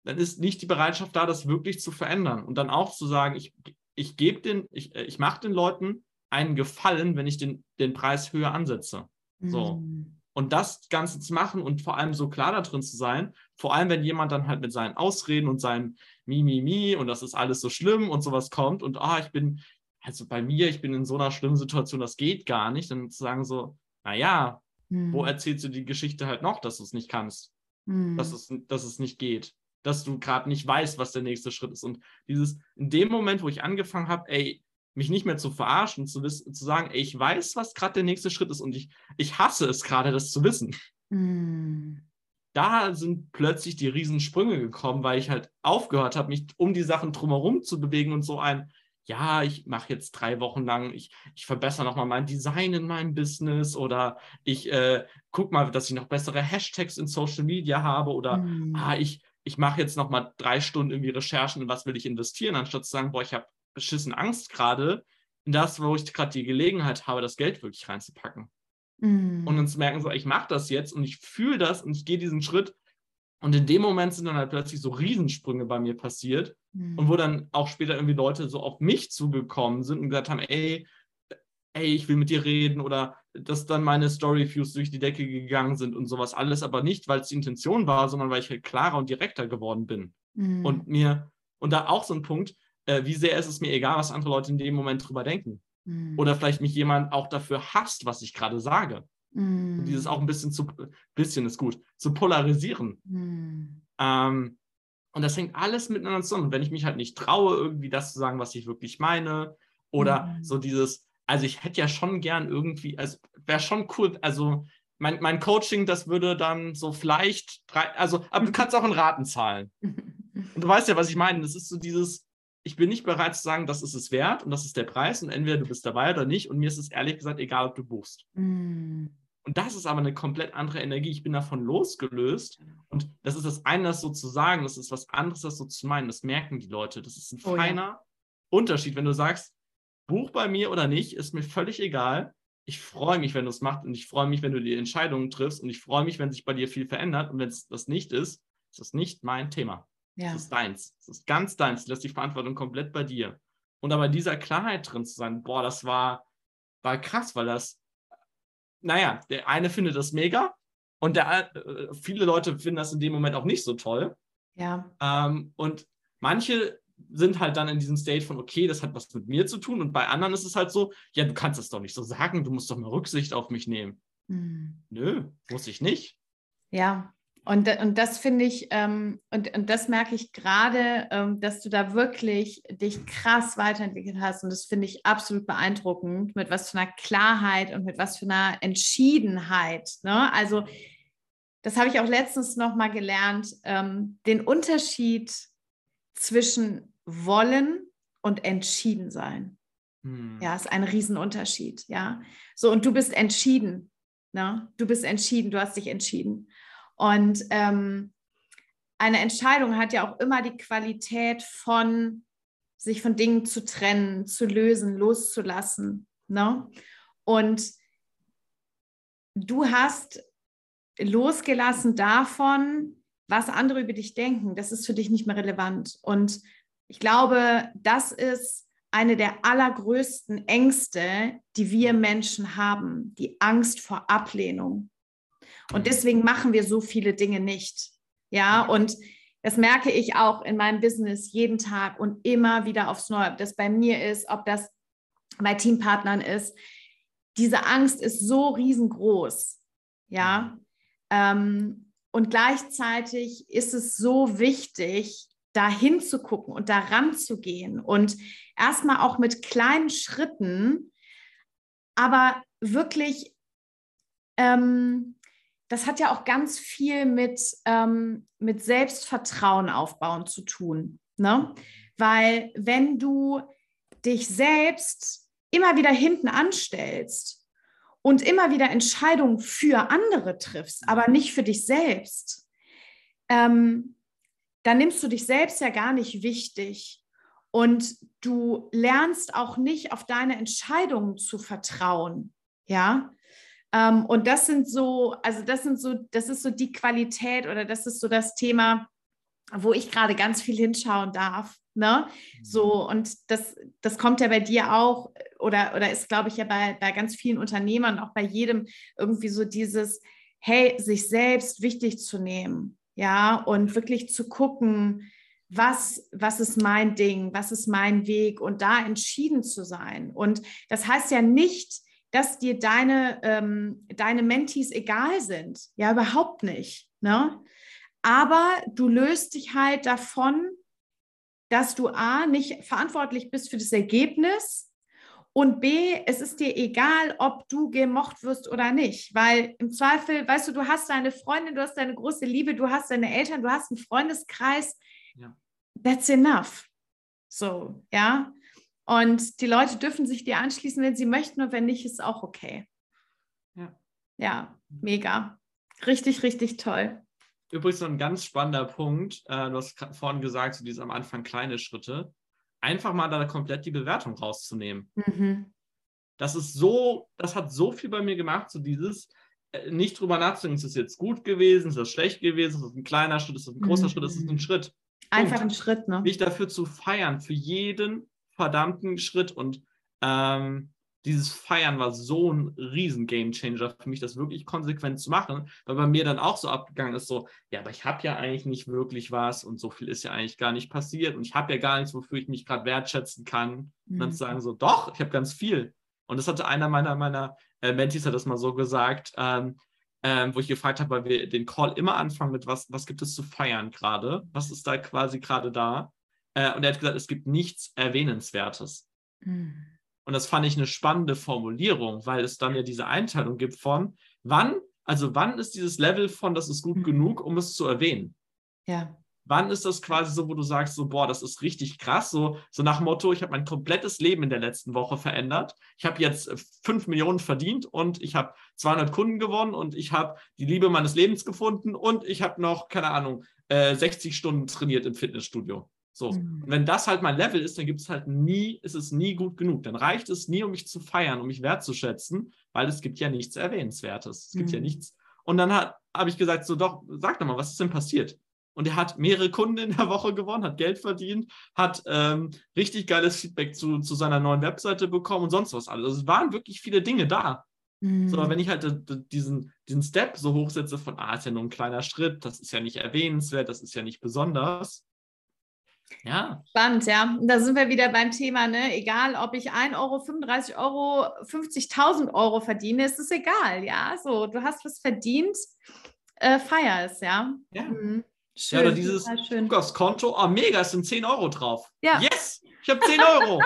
dann ist nicht die Bereitschaft da, das wirklich zu verändern. Und dann auch zu sagen, ich, ich gebe den, ich, äh, ich mache den Leuten einen Gefallen, wenn ich den, den Preis höher ansetze. So. Mhm. Und das Ganze zu machen und vor allem so klar da drin zu sein, vor allem wenn jemand dann halt mit seinen Ausreden und seinem Mi, Mi, Mi und das ist alles so schlimm und sowas kommt und ah, ich bin, also bei mir, ich bin in so einer schlimmen Situation, das geht gar nicht, dann zu sagen so, naja, mhm. wo erzählst du die Geschichte halt noch, dass du es nicht kannst, mhm. dass, es, dass es nicht geht, dass du gerade nicht weißt, was der nächste Schritt ist. Und dieses, in dem Moment, wo ich angefangen habe, ey, mich nicht mehr zu verarschen, zu, wissen, zu sagen, ey, ich weiß, was gerade der nächste Schritt ist und ich, ich hasse es gerade, das zu wissen. Mm. Da sind plötzlich die Riesensprünge gekommen, weil ich halt aufgehört habe, mich um die Sachen drumherum zu bewegen und so ein, ja, ich mache jetzt drei Wochen lang, ich, ich verbessere nochmal mein Design in meinem Business oder ich äh, gucke mal, dass ich noch bessere Hashtags in Social Media habe oder mm. ah, ich, ich mache jetzt nochmal drei Stunden irgendwie Recherchen in was will ich investieren, anstatt zu sagen, boah, ich habe beschissen Angst gerade in das, wo ich gerade die Gelegenheit habe, das Geld wirklich reinzupacken. Mm. Und dann zu merken, so, ich mache das jetzt und ich fühle das und ich gehe diesen Schritt Und in dem Moment sind dann halt plötzlich so Riesensprünge bei mir passiert. Mhm. Und wo dann auch später irgendwie Leute so auf mich zugekommen sind und gesagt haben, ey, ey, ich will mit dir reden oder dass dann meine Story-Views durch die Decke gegangen sind und sowas alles, aber nicht, weil es die Intention war, sondern weil ich halt klarer und direkter geworden bin. Mhm. Und mir, und da auch so ein Punkt, äh, wie sehr ist es mir egal, was andere Leute in dem Moment drüber denken. Mhm. Oder vielleicht mich jemand auch dafür hasst, was ich gerade sage. Mhm. Dieses auch ein bisschen zu, bisschen ist gut, zu polarisieren. Mhm. Ähm, und das hängt alles miteinander zusammen. Und wenn ich mich halt nicht traue, irgendwie das zu sagen, was ich wirklich meine, oder mhm. so dieses, also ich hätte ja schon gern irgendwie, also wäre schon cool, also mein, mein Coaching, das würde dann so vielleicht, drei, also, aber du kannst auch in Raten zahlen. Und du weißt ja, was ich meine. Das ist so dieses, ich bin nicht bereit zu sagen, das ist es wert und das ist der Preis und entweder du bist dabei oder nicht. Und mir ist es ehrlich gesagt egal, ob du buchst. Mm. Und das ist aber eine komplett andere Energie. Ich bin davon losgelöst. Und das ist das eine, das so zu sagen, das ist was anderes, das so zu meinen. Das merken die Leute. Das ist ein oh, feiner ja. Unterschied. Wenn du sagst, Buch bei mir oder nicht, ist mir völlig egal. Ich freue mich, wenn du es machst und ich freue mich, wenn du die Entscheidungen triffst und ich freue mich, wenn sich bei dir viel verändert und wenn es das nicht ist, ist das nicht mein Thema. Ja. Das ist deins. Das ist ganz deins. Du lässt die Verantwortung komplett bei dir. Und aber dieser Klarheit drin zu sein, boah, das war, war krass, weil das, naja, der eine findet das mega und der, äh, viele Leute finden das in dem Moment auch nicht so toll. Ja. Ähm, und manche sind halt dann in diesem State von, okay, das hat was mit mir zu tun. Und bei anderen ist es halt so, ja, du kannst es doch nicht so sagen, du musst doch mal Rücksicht auf mich nehmen. Mhm. Nö, muss ich nicht. Ja, und, und das finde ich, ähm, und, und das merke ich gerade, ähm, dass du da wirklich dich krass weiterentwickelt hast. Und das finde ich absolut beeindruckend, mit was für einer Klarheit und mit was für einer Entschiedenheit. Ne? Also, das habe ich auch letztens nochmal gelernt, ähm, den Unterschied zwischen wollen und entschieden sein. Hm. Ja, ist ein Riesenunterschied. Ja, so und du bist entschieden. Ne? Du bist entschieden, du hast dich entschieden. Und ähm, eine Entscheidung hat ja auch immer die Qualität von sich von Dingen zu trennen, zu lösen, loszulassen. Ne? Und du hast losgelassen davon, was andere über dich denken, das ist für dich nicht mehr relevant. Und ich glaube, das ist eine der allergrößten Ängste, die wir Menschen haben, die Angst vor Ablehnung. Und deswegen machen wir so viele Dinge nicht. Ja, und das merke ich auch in meinem Business jeden Tag und immer wieder aufs Neue, ob das bei mir ist, ob das bei Teampartnern ist. Diese Angst ist so riesengroß. Ja, ähm, und gleichzeitig ist es so wichtig, da hinzugucken und daran zu gehen und erstmal auch mit kleinen Schritten, aber wirklich, ähm, das hat ja auch ganz viel mit, ähm, mit Selbstvertrauen aufbauen zu tun. Ne? Weil wenn du dich selbst immer wieder hinten anstellst und immer wieder Entscheidungen für andere triffst, aber nicht für dich selbst, ähm, dann nimmst du dich selbst ja gar nicht wichtig und du lernst auch nicht auf deine Entscheidungen zu vertrauen, ja. Ähm, und das sind so, also das sind so, das ist so die Qualität oder das ist so das Thema, wo ich gerade ganz viel hinschauen darf. Ne? So, mhm. und das, das kommt ja bei dir auch, oder, oder ist, glaube ich, ja bei, bei ganz vielen Unternehmern, auch bei jedem irgendwie so dieses, hey, sich selbst wichtig zu nehmen, ja, und wirklich zu gucken, was, was ist mein Ding, was ist mein Weg und da entschieden zu sein. Und das heißt ja nicht, dass dir deine, ähm, deine Mentees egal sind. Ja, überhaupt nicht. Ne? Aber du löst dich halt davon, dass du A, nicht verantwortlich bist für das Ergebnis und B, es ist dir egal, ob du gemocht wirst oder nicht, weil im Zweifel, weißt du, du hast deine Freundin, du hast deine große Liebe, du hast deine Eltern, du hast einen Freundeskreis. Ja. That's enough. So, ja. Und die Leute dürfen sich dir anschließen, wenn sie möchten und wenn nicht, ist auch okay. Ja. Ja, mega. Richtig, richtig toll. Übrigens noch ein ganz spannender Punkt. Äh, du hast vorhin gesagt, so diese am Anfang kleine Schritte. Einfach mal da komplett die Bewertung rauszunehmen. Mhm. Das ist so, das hat so viel bei mir gemacht, so dieses, äh, nicht drüber nachzudenken, ist das jetzt gut gewesen, ist das schlecht gewesen, ist das ein kleiner Schritt, ist das ein großer mhm. Schritt, ist das ein Schritt. Einfach ein Schritt, ne? Mich dafür zu feiern, für jeden verdammten Schritt und ähm, dieses Feiern war so ein riesen Gamechanger für mich, das wirklich konsequent zu machen, weil bei mir dann auch so abgegangen ist, so, ja, aber ich habe ja eigentlich nicht wirklich was und so viel ist ja eigentlich gar nicht passiert und ich habe ja gar nichts, wofür ich mich gerade wertschätzen kann. Mhm. Und dann zu sagen so, doch, ich habe ganz viel. Und das hatte einer meiner, meiner äh, Mentis hat das mal so gesagt, ähm, ähm, wo ich gefragt habe, weil wir den Call immer anfangen mit, was, was gibt es zu feiern gerade? Was ist da quasi gerade da? Äh, und er hat gesagt, es gibt nichts Erwähnenswertes. Mhm. Und das fand ich eine spannende Formulierung, weil es dann ja diese Einteilung gibt von, wann, also wann ist dieses Level von, das ist gut mhm. genug, um es zu erwähnen? Ja. Wann ist das quasi so, wo du sagst, so, boah, das ist richtig krass, so, so nach Motto, ich habe mein komplettes Leben in der letzten Woche verändert. Ich habe jetzt äh, fünf Millionen verdient und ich habe 200 Kunden gewonnen und ich habe die Liebe meines Lebens gefunden und ich habe noch, keine Ahnung, äh, 60 Stunden trainiert im Fitnessstudio. So. Mhm. Und wenn das halt mein Level ist, dann gibt es halt nie, ist es nie gut genug. Dann reicht es nie, um mich zu feiern, um mich wertzuschätzen, weil es gibt ja nichts Erwähnenswertes. Es gibt mhm. ja nichts. Und dann habe ich gesagt, so doch, sag doch mal, was ist denn passiert? Und er hat mehrere Kunden in der Woche gewonnen, hat Geld verdient, hat ähm, richtig geiles Feedback zu, zu seiner neuen Webseite bekommen und sonst was alles. Also es waren wirklich viele Dinge da. Mhm. So, aber wenn ich halt diesen, diesen Step so hochsetze von, ah, ist ja nur ein kleiner Schritt, das ist ja nicht erwähnenswert, das ist ja nicht besonders, ja. Spannend, ja. Und da sind wir wieder beim Thema, ne? Egal, ob ich 1 Euro, 35 Euro, 50.000 Euro verdiene, ist es egal, ja. So, du hast was verdient, äh, feier es, ja. Ja. Mhm. Schön, ja, oder dieses Konto, oh mega, es sind 10 Euro drauf. Ja. Yes, ich habe 10 Euro.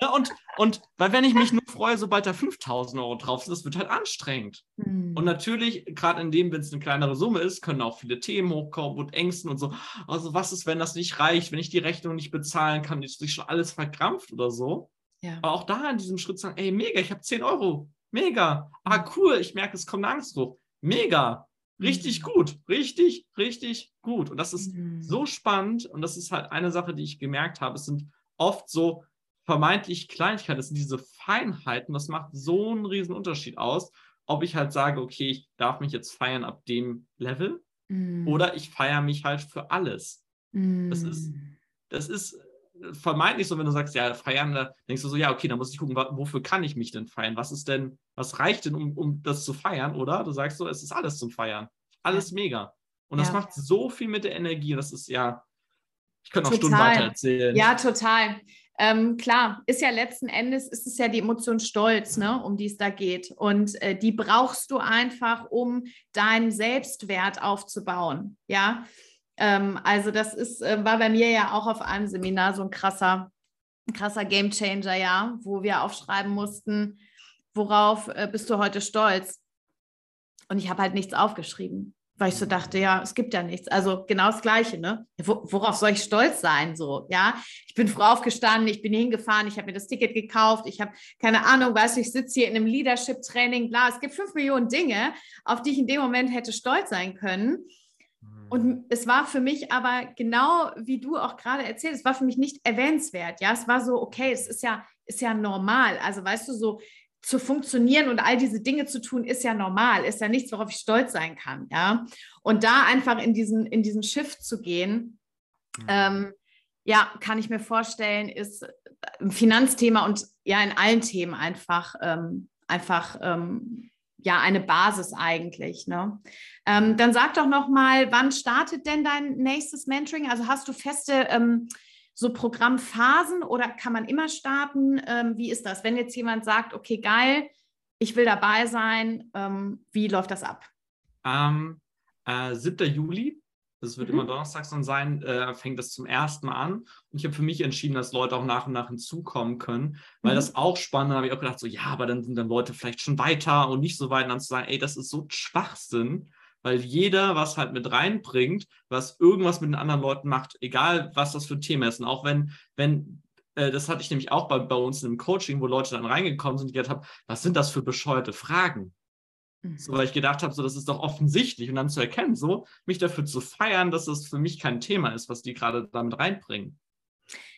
ja, und, und weil wenn ich mich nur freue, sobald da 5000 Euro drauf sind, das wird halt anstrengend. Mhm. Und natürlich, gerade in dem, wenn es eine kleinere Summe ist, können auch viele Themen hochkommen und Ängsten und so. Also was ist, wenn das nicht reicht, wenn ich die Rechnung nicht bezahlen kann, ist sich schon alles verkrampft oder so. Ja. Aber auch da in diesem Schritt sagen, ey, mega, ich habe 10 Euro. Mega. Ah, cool, ich merke, es kommt eine Angst hoch. Mega. Richtig mhm. gut, richtig, richtig gut. Und das ist mhm. so spannend und das ist halt eine Sache, die ich gemerkt habe. Es sind oft so vermeintlich Kleinigkeiten, das sind diese Feinheiten, das macht so einen riesen Unterschied aus, ob ich halt sage, okay, ich darf mich jetzt feiern ab dem Level mhm. oder ich feiere mich halt für alles. Das ist, das ist vermeintlich so, wenn du sagst, ja, feiern, da denkst du so, ja, okay, dann muss ich gucken, wofür kann ich mich denn feiern? Was ist denn, was reicht denn, um, um das zu feiern? Oder du sagst so, es ist alles zum Feiern. Alles ja. mega. Und das ja. macht so viel mit der Energie. Das ist ja, ich könnte noch Stunden weiter erzählen. Ja, total. Ähm, klar, ist ja letzten Endes, ist es ja die Emotion Stolz, ne, um die es da geht. Und äh, die brauchst du einfach, um deinen Selbstwert aufzubauen. Ja, ähm, also das ist, äh, war bei mir ja auch auf einem Seminar so ein krasser, ein krasser Gamechanger, ja, wo wir aufschreiben mussten, worauf äh, bist du heute stolz? Und ich habe halt nichts aufgeschrieben, weil ich so dachte, ja, es gibt ja nichts. Also genau das Gleiche, ne? worauf soll ich stolz sein? So, ja, ich bin früh aufgestanden, ich bin hingefahren, ich habe mir das Ticket gekauft, ich habe keine Ahnung, weißt du, ich sitze hier in einem Leadership-Training, bla. Es gibt fünf Millionen Dinge, auf die ich in dem Moment hätte stolz sein können. Und mhm. es war für mich aber genau wie du auch gerade erzählt, es war für mich nicht erwähnenswert. Ja, es war so, okay, es ist ja, ist ja normal. Also weißt du, so zu funktionieren und all diese Dinge zu tun, ist ja normal, ist ja nichts, worauf ich stolz sein kann. Ja, und da einfach in diesen, in diesen Shift zu gehen, mhm. ähm, ja, kann ich mir vorstellen, ist ein Finanzthema und ja in allen Themen einfach, ähm, einfach ähm, ja eine Basis eigentlich. Ne? Ähm, dann sag doch noch mal, wann startet denn dein nächstes Mentoring? Also hast du feste ähm, so Programmphasen oder kann man immer starten? Ähm, wie ist das? Wenn jetzt jemand sagt, okay, geil, ich will dabei sein, ähm, wie läuft das ab? Am äh, 7. Juli das wird mhm. immer donnerstags dann sein, äh, fängt das zum ersten Mal an. Und ich habe für mich entschieden, dass Leute auch nach und nach hinzukommen können, weil mhm. das auch spannend, habe ich auch gedacht, so ja, aber dann sind dann Leute vielleicht schon weiter und nicht so weit, und dann zu sagen, ey, das ist so Schwachsinn, weil jeder was halt mit reinbringt, was irgendwas mit den anderen Leuten macht, egal was das für ein Thema ist. Und auch wenn, wenn äh, das hatte ich nämlich auch bei, bei uns im Coaching, wo Leute dann reingekommen sind, die gedacht haben, was sind das für bescheuerte Fragen? So, weil ich gedacht habe, so, das ist doch offensichtlich und dann zu erkennen, so, mich dafür zu feiern, dass das für mich kein Thema ist, was die gerade damit reinbringen.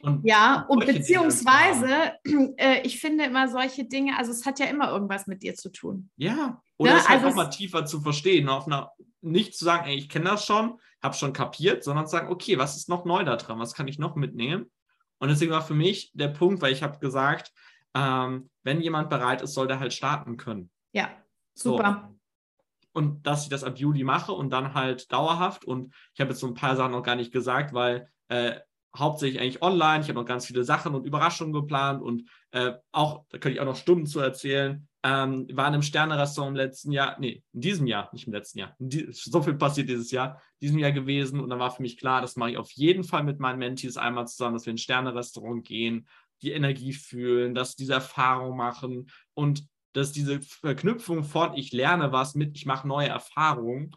Und ja, und beziehungsweise, äh, ich finde immer solche Dinge, also es hat ja immer irgendwas mit dir zu tun. Ja, oder ja, ne? es halt also auch mal tiefer zu verstehen, auf einer, nicht zu sagen, ey, ich kenne das schon, habe schon kapiert, sondern zu sagen, okay, was ist noch neu da dran, was kann ich noch mitnehmen? Und deswegen war für mich der Punkt, weil ich habe gesagt, ähm, wenn jemand bereit ist, soll der halt starten können. Ja, super. So. Und dass ich das ab Juli mache und dann halt dauerhaft. Und ich habe jetzt so ein paar Sachen noch gar nicht gesagt, weil äh, hauptsächlich eigentlich online. Ich habe noch ganz viele Sachen und Überraschungen geplant und äh, auch, da könnte ich auch noch Stunden zu erzählen. Ähm, war in einem Sterne-Restaurant im letzten Jahr, nee, in diesem Jahr, nicht im letzten Jahr. Die, so viel passiert dieses Jahr, diesem Jahr gewesen und dann war für mich klar, das mache ich auf jeden Fall mit meinen Mentees einmal zusammen, dass wir in ein Sterne-Restaurant gehen, die Energie fühlen, dass diese Erfahrung machen und dass diese Verknüpfung von ich lerne was mit ich mache neue Erfahrungen,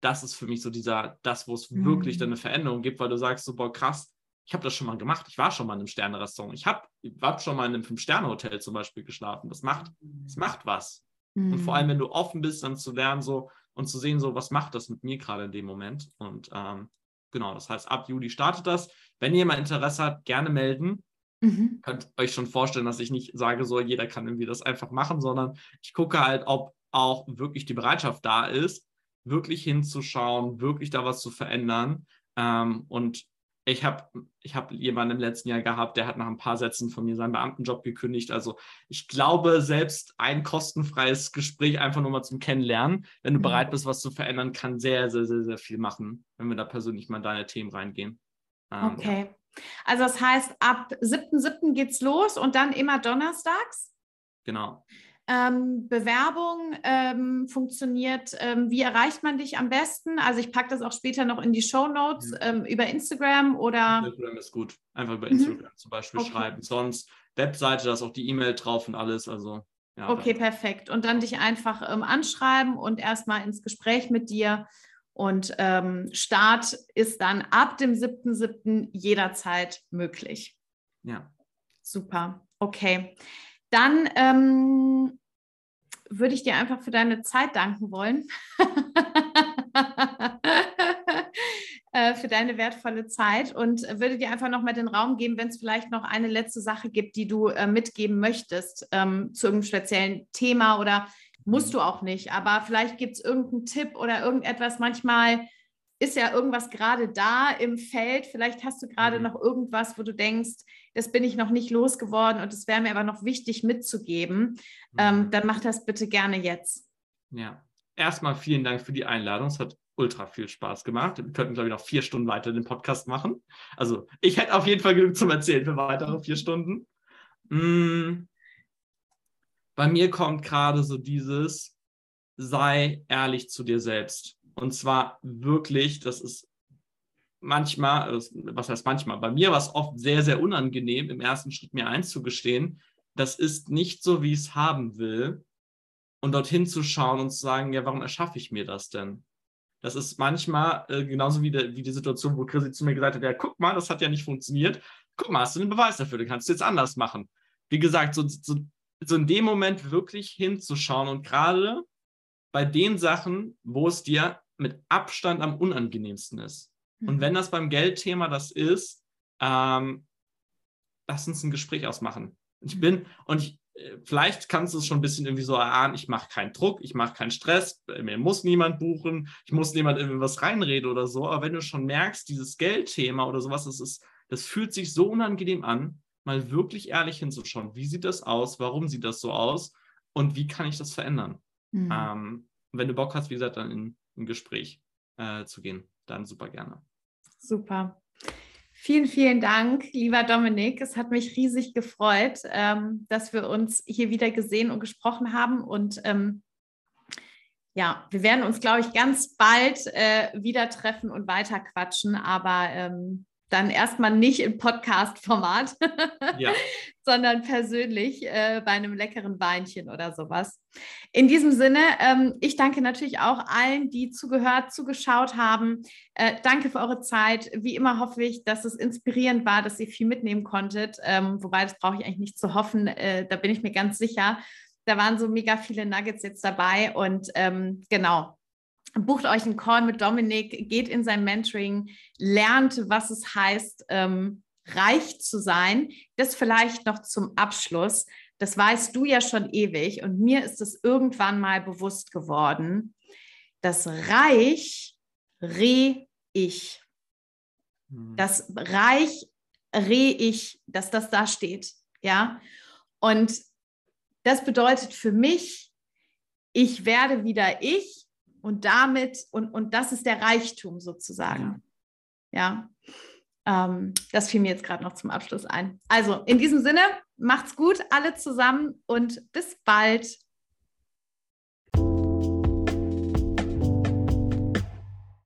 das ist für mich so dieser, das, wo es mhm. wirklich dann eine Veränderung gibt, weil du sagst so, boah, krass, ich habe das schon mal gemacht. Ich war schon mal in einem Sterne-Restaurant. Ich habe hab schon mal in einem Fünf-Sterne-Hotel zum Beispiel geschlafen. Das macht, das macht was. Mhm. Und vor allem, wenn du offen bist, dann zu lernen so und zu sehen, so, was macht das mit mir gerade in dem Moment. Und ähm, genau, das heißt, ab Juli startet das. Wenn ihr mal Interesse habt, gerne melden. Mhm. Könnt euch schon vorstellen, dass ich nicht sage, so jeder kann irgendwie das einfach machen, sondern ich gucke halt, ob auch wirklich die Bereitschaft da ist, wirklich hinzuschauen, wirklich da was zu verändern. Ähm, und ich habe ich hab jemanden im letzten Jahr gehabt, der hat nach ein paar Sätzen von mir seinen Beamtenjob gekündigt. Also ich glaube, selbst ein kostenfreies Gespräch einfach nur mal zum Kennenlernen, wenn du mhm. bereit bist, was zu verändern, kann sehr, sehr, sehr, sehr viel machen, wenn wir da persönlich mal in deine Themen reingehen. Ähm, okay. Ja. Also das heißt, ab 7.7. geht's los und dann immer donnerstags? Genau. Ähm, Bewerbung ähm, funktioniert. Ähm, wie erreicht man dich am besten? Also ich packe das auch später noch in die Show Notes mhm. Über Instagram oder. Instagram ist gut. Einfach über Instagram mhm. zum Beispiel okay. schreiben. Sonst Webseite, da ist auch die E-Mail drauf und alles. Also ja, okay, dann. perfekt. Und dann dich einfach ähm, anschreiben und erstmal ins Gespräch mit dir. Und ähm, Start ist dann ab dem 7.7. jederzeit möglich. Ja. Super. Okay. Dann ähm, würde ich dir einfach für deine Zeit danken wollen. Äh, für deine wertvolle Zeit und würde dir einfach nochmal den Raum geben, wenn es vielleicht noch eine letzte Sache gibt, die du äh, mitgeben möchtest ähm, zu irgendeinem speziellen Thema oder musst du auch nicht, aber vielleicht gibt es irgendeinen Tipp oder irgendetwas. Manchmal ist ja irgendwas gerade da im Feld. Vielleicht hast du gerade mhm. noch irgendwas, wo du denkst, das bin ich noch nicht losgeworden und es wäre mir aber noch wichtig mitzugeben. Ähm, mhm. Dann mach das bitte gerne jetzt. Ja, erstmal vielen Dank für die Einladung. Es hat ultra viel Spaß gemacht. Wir könnten, glaube ich, noch vier Stunden weiter den Podcast machen. Also ich hätte auf jeden Fall genug zum Erzählen für weitere vier Stunden. Mm. Bei mir kommt gerade so dieses, sei ehrlich zu dir selbst. Und zwar wirklich, das ist manchmal, was heißt manchmal, bei mir war es oft sehr, sehr unangenehm, im ersten Schritt mir einzugestehen, das ist nicht so, wie ich es haben will. Und dorthin zu schauen und zu sagen, ja, warum erschaffe ich mir das denn? Das ist manchmal äh, genauso wie, de, wie die Situation, wo Chrissy zu mir gesagt hat, ja, guck mal, das hat ja nicht funktioniert. Guck mal, hast du einen Beweis dafür, du kannst es jetzt anders machen. Wie gesagt, so, so, so in dem Moment wirklich hinzuschauen und gerade bei den Sachen, wo es dir mit Abstand am unangenehmsten ist. Mhm. Und wenn das beim Geldthema das ist, ähm, lass uns ein Gespräch ausmachen. Ich bin, und ich, äh, vielleicht kannst du es schon ein bisschen irgendwie so erahnen, ich mache keinen Druck, ich mache keinen Stress, mir muss niemand buchen, ich muss niemand irgendwie was reinreden oder so. Aber wenn du schon merkst, dieses Geldthema oder sowas, das ist, das fühlt sich so unangenehm an, mal wirklich ehrlich hinzuschauen. Wie sieht das aus? Warum sieht das so aus? Und wie kann ich das verändern? Mhm. Ähm, wenn du Bock hast, wie gesagt, dann in ein Gespräch äh, zu gehen, dann super gerne. Super. Vielen, vielen Dank, lieber Dominik. Es hat mich riesig gefreut, ähm, dass wir uns hier wieder gesehen und gesprochen haben. Und ähm, ja, wir werden uns, glaube ich, ganz bald äh, wieder treffen und weiter quatschen. Aber ähm, dann erstmal nicht im Podcast-Format, ja. sondern persönlich äh, bei einem leckeren Weinchen oder sowas. In diesem Sinne, ähm, ich danke natürlich auch allen, die zugehört, zugeschaut haben. Äh, danke für eure Zeit. Wie immer hoffe ich, dass es inspirierend war, dass ihr viel mitnehmen konntet. Ähm, wobei, das brauche ich eigentlich nicht zu hoffen. Äh, da bin ich mir ganz sicher. Da waren so mega viele Nuggets jetzt dabei. Und ähm, genau, bucht euch einen Call mit Dominik, geht in sein Mentoring, lernt, was es heißt, ähm, reich zu sein. Das vielleicht noch zum Abschluss. Das weißt du ja schon ewig und mir ist es irgendwann mal bewusst geworden. Das Reich re-ich. Hm. Das Reich re-ich, dass das da steht. Ja. Und das bedeutet für mich, ich werde wieder ich und damit, und, und das ist der Reichtum sozusagen. Ja. Ähm, das fiel mir jetzt gerade noch zum Abschluss ein. Also in diesem Sinne, macht's gut, alle zusammen und bis bald.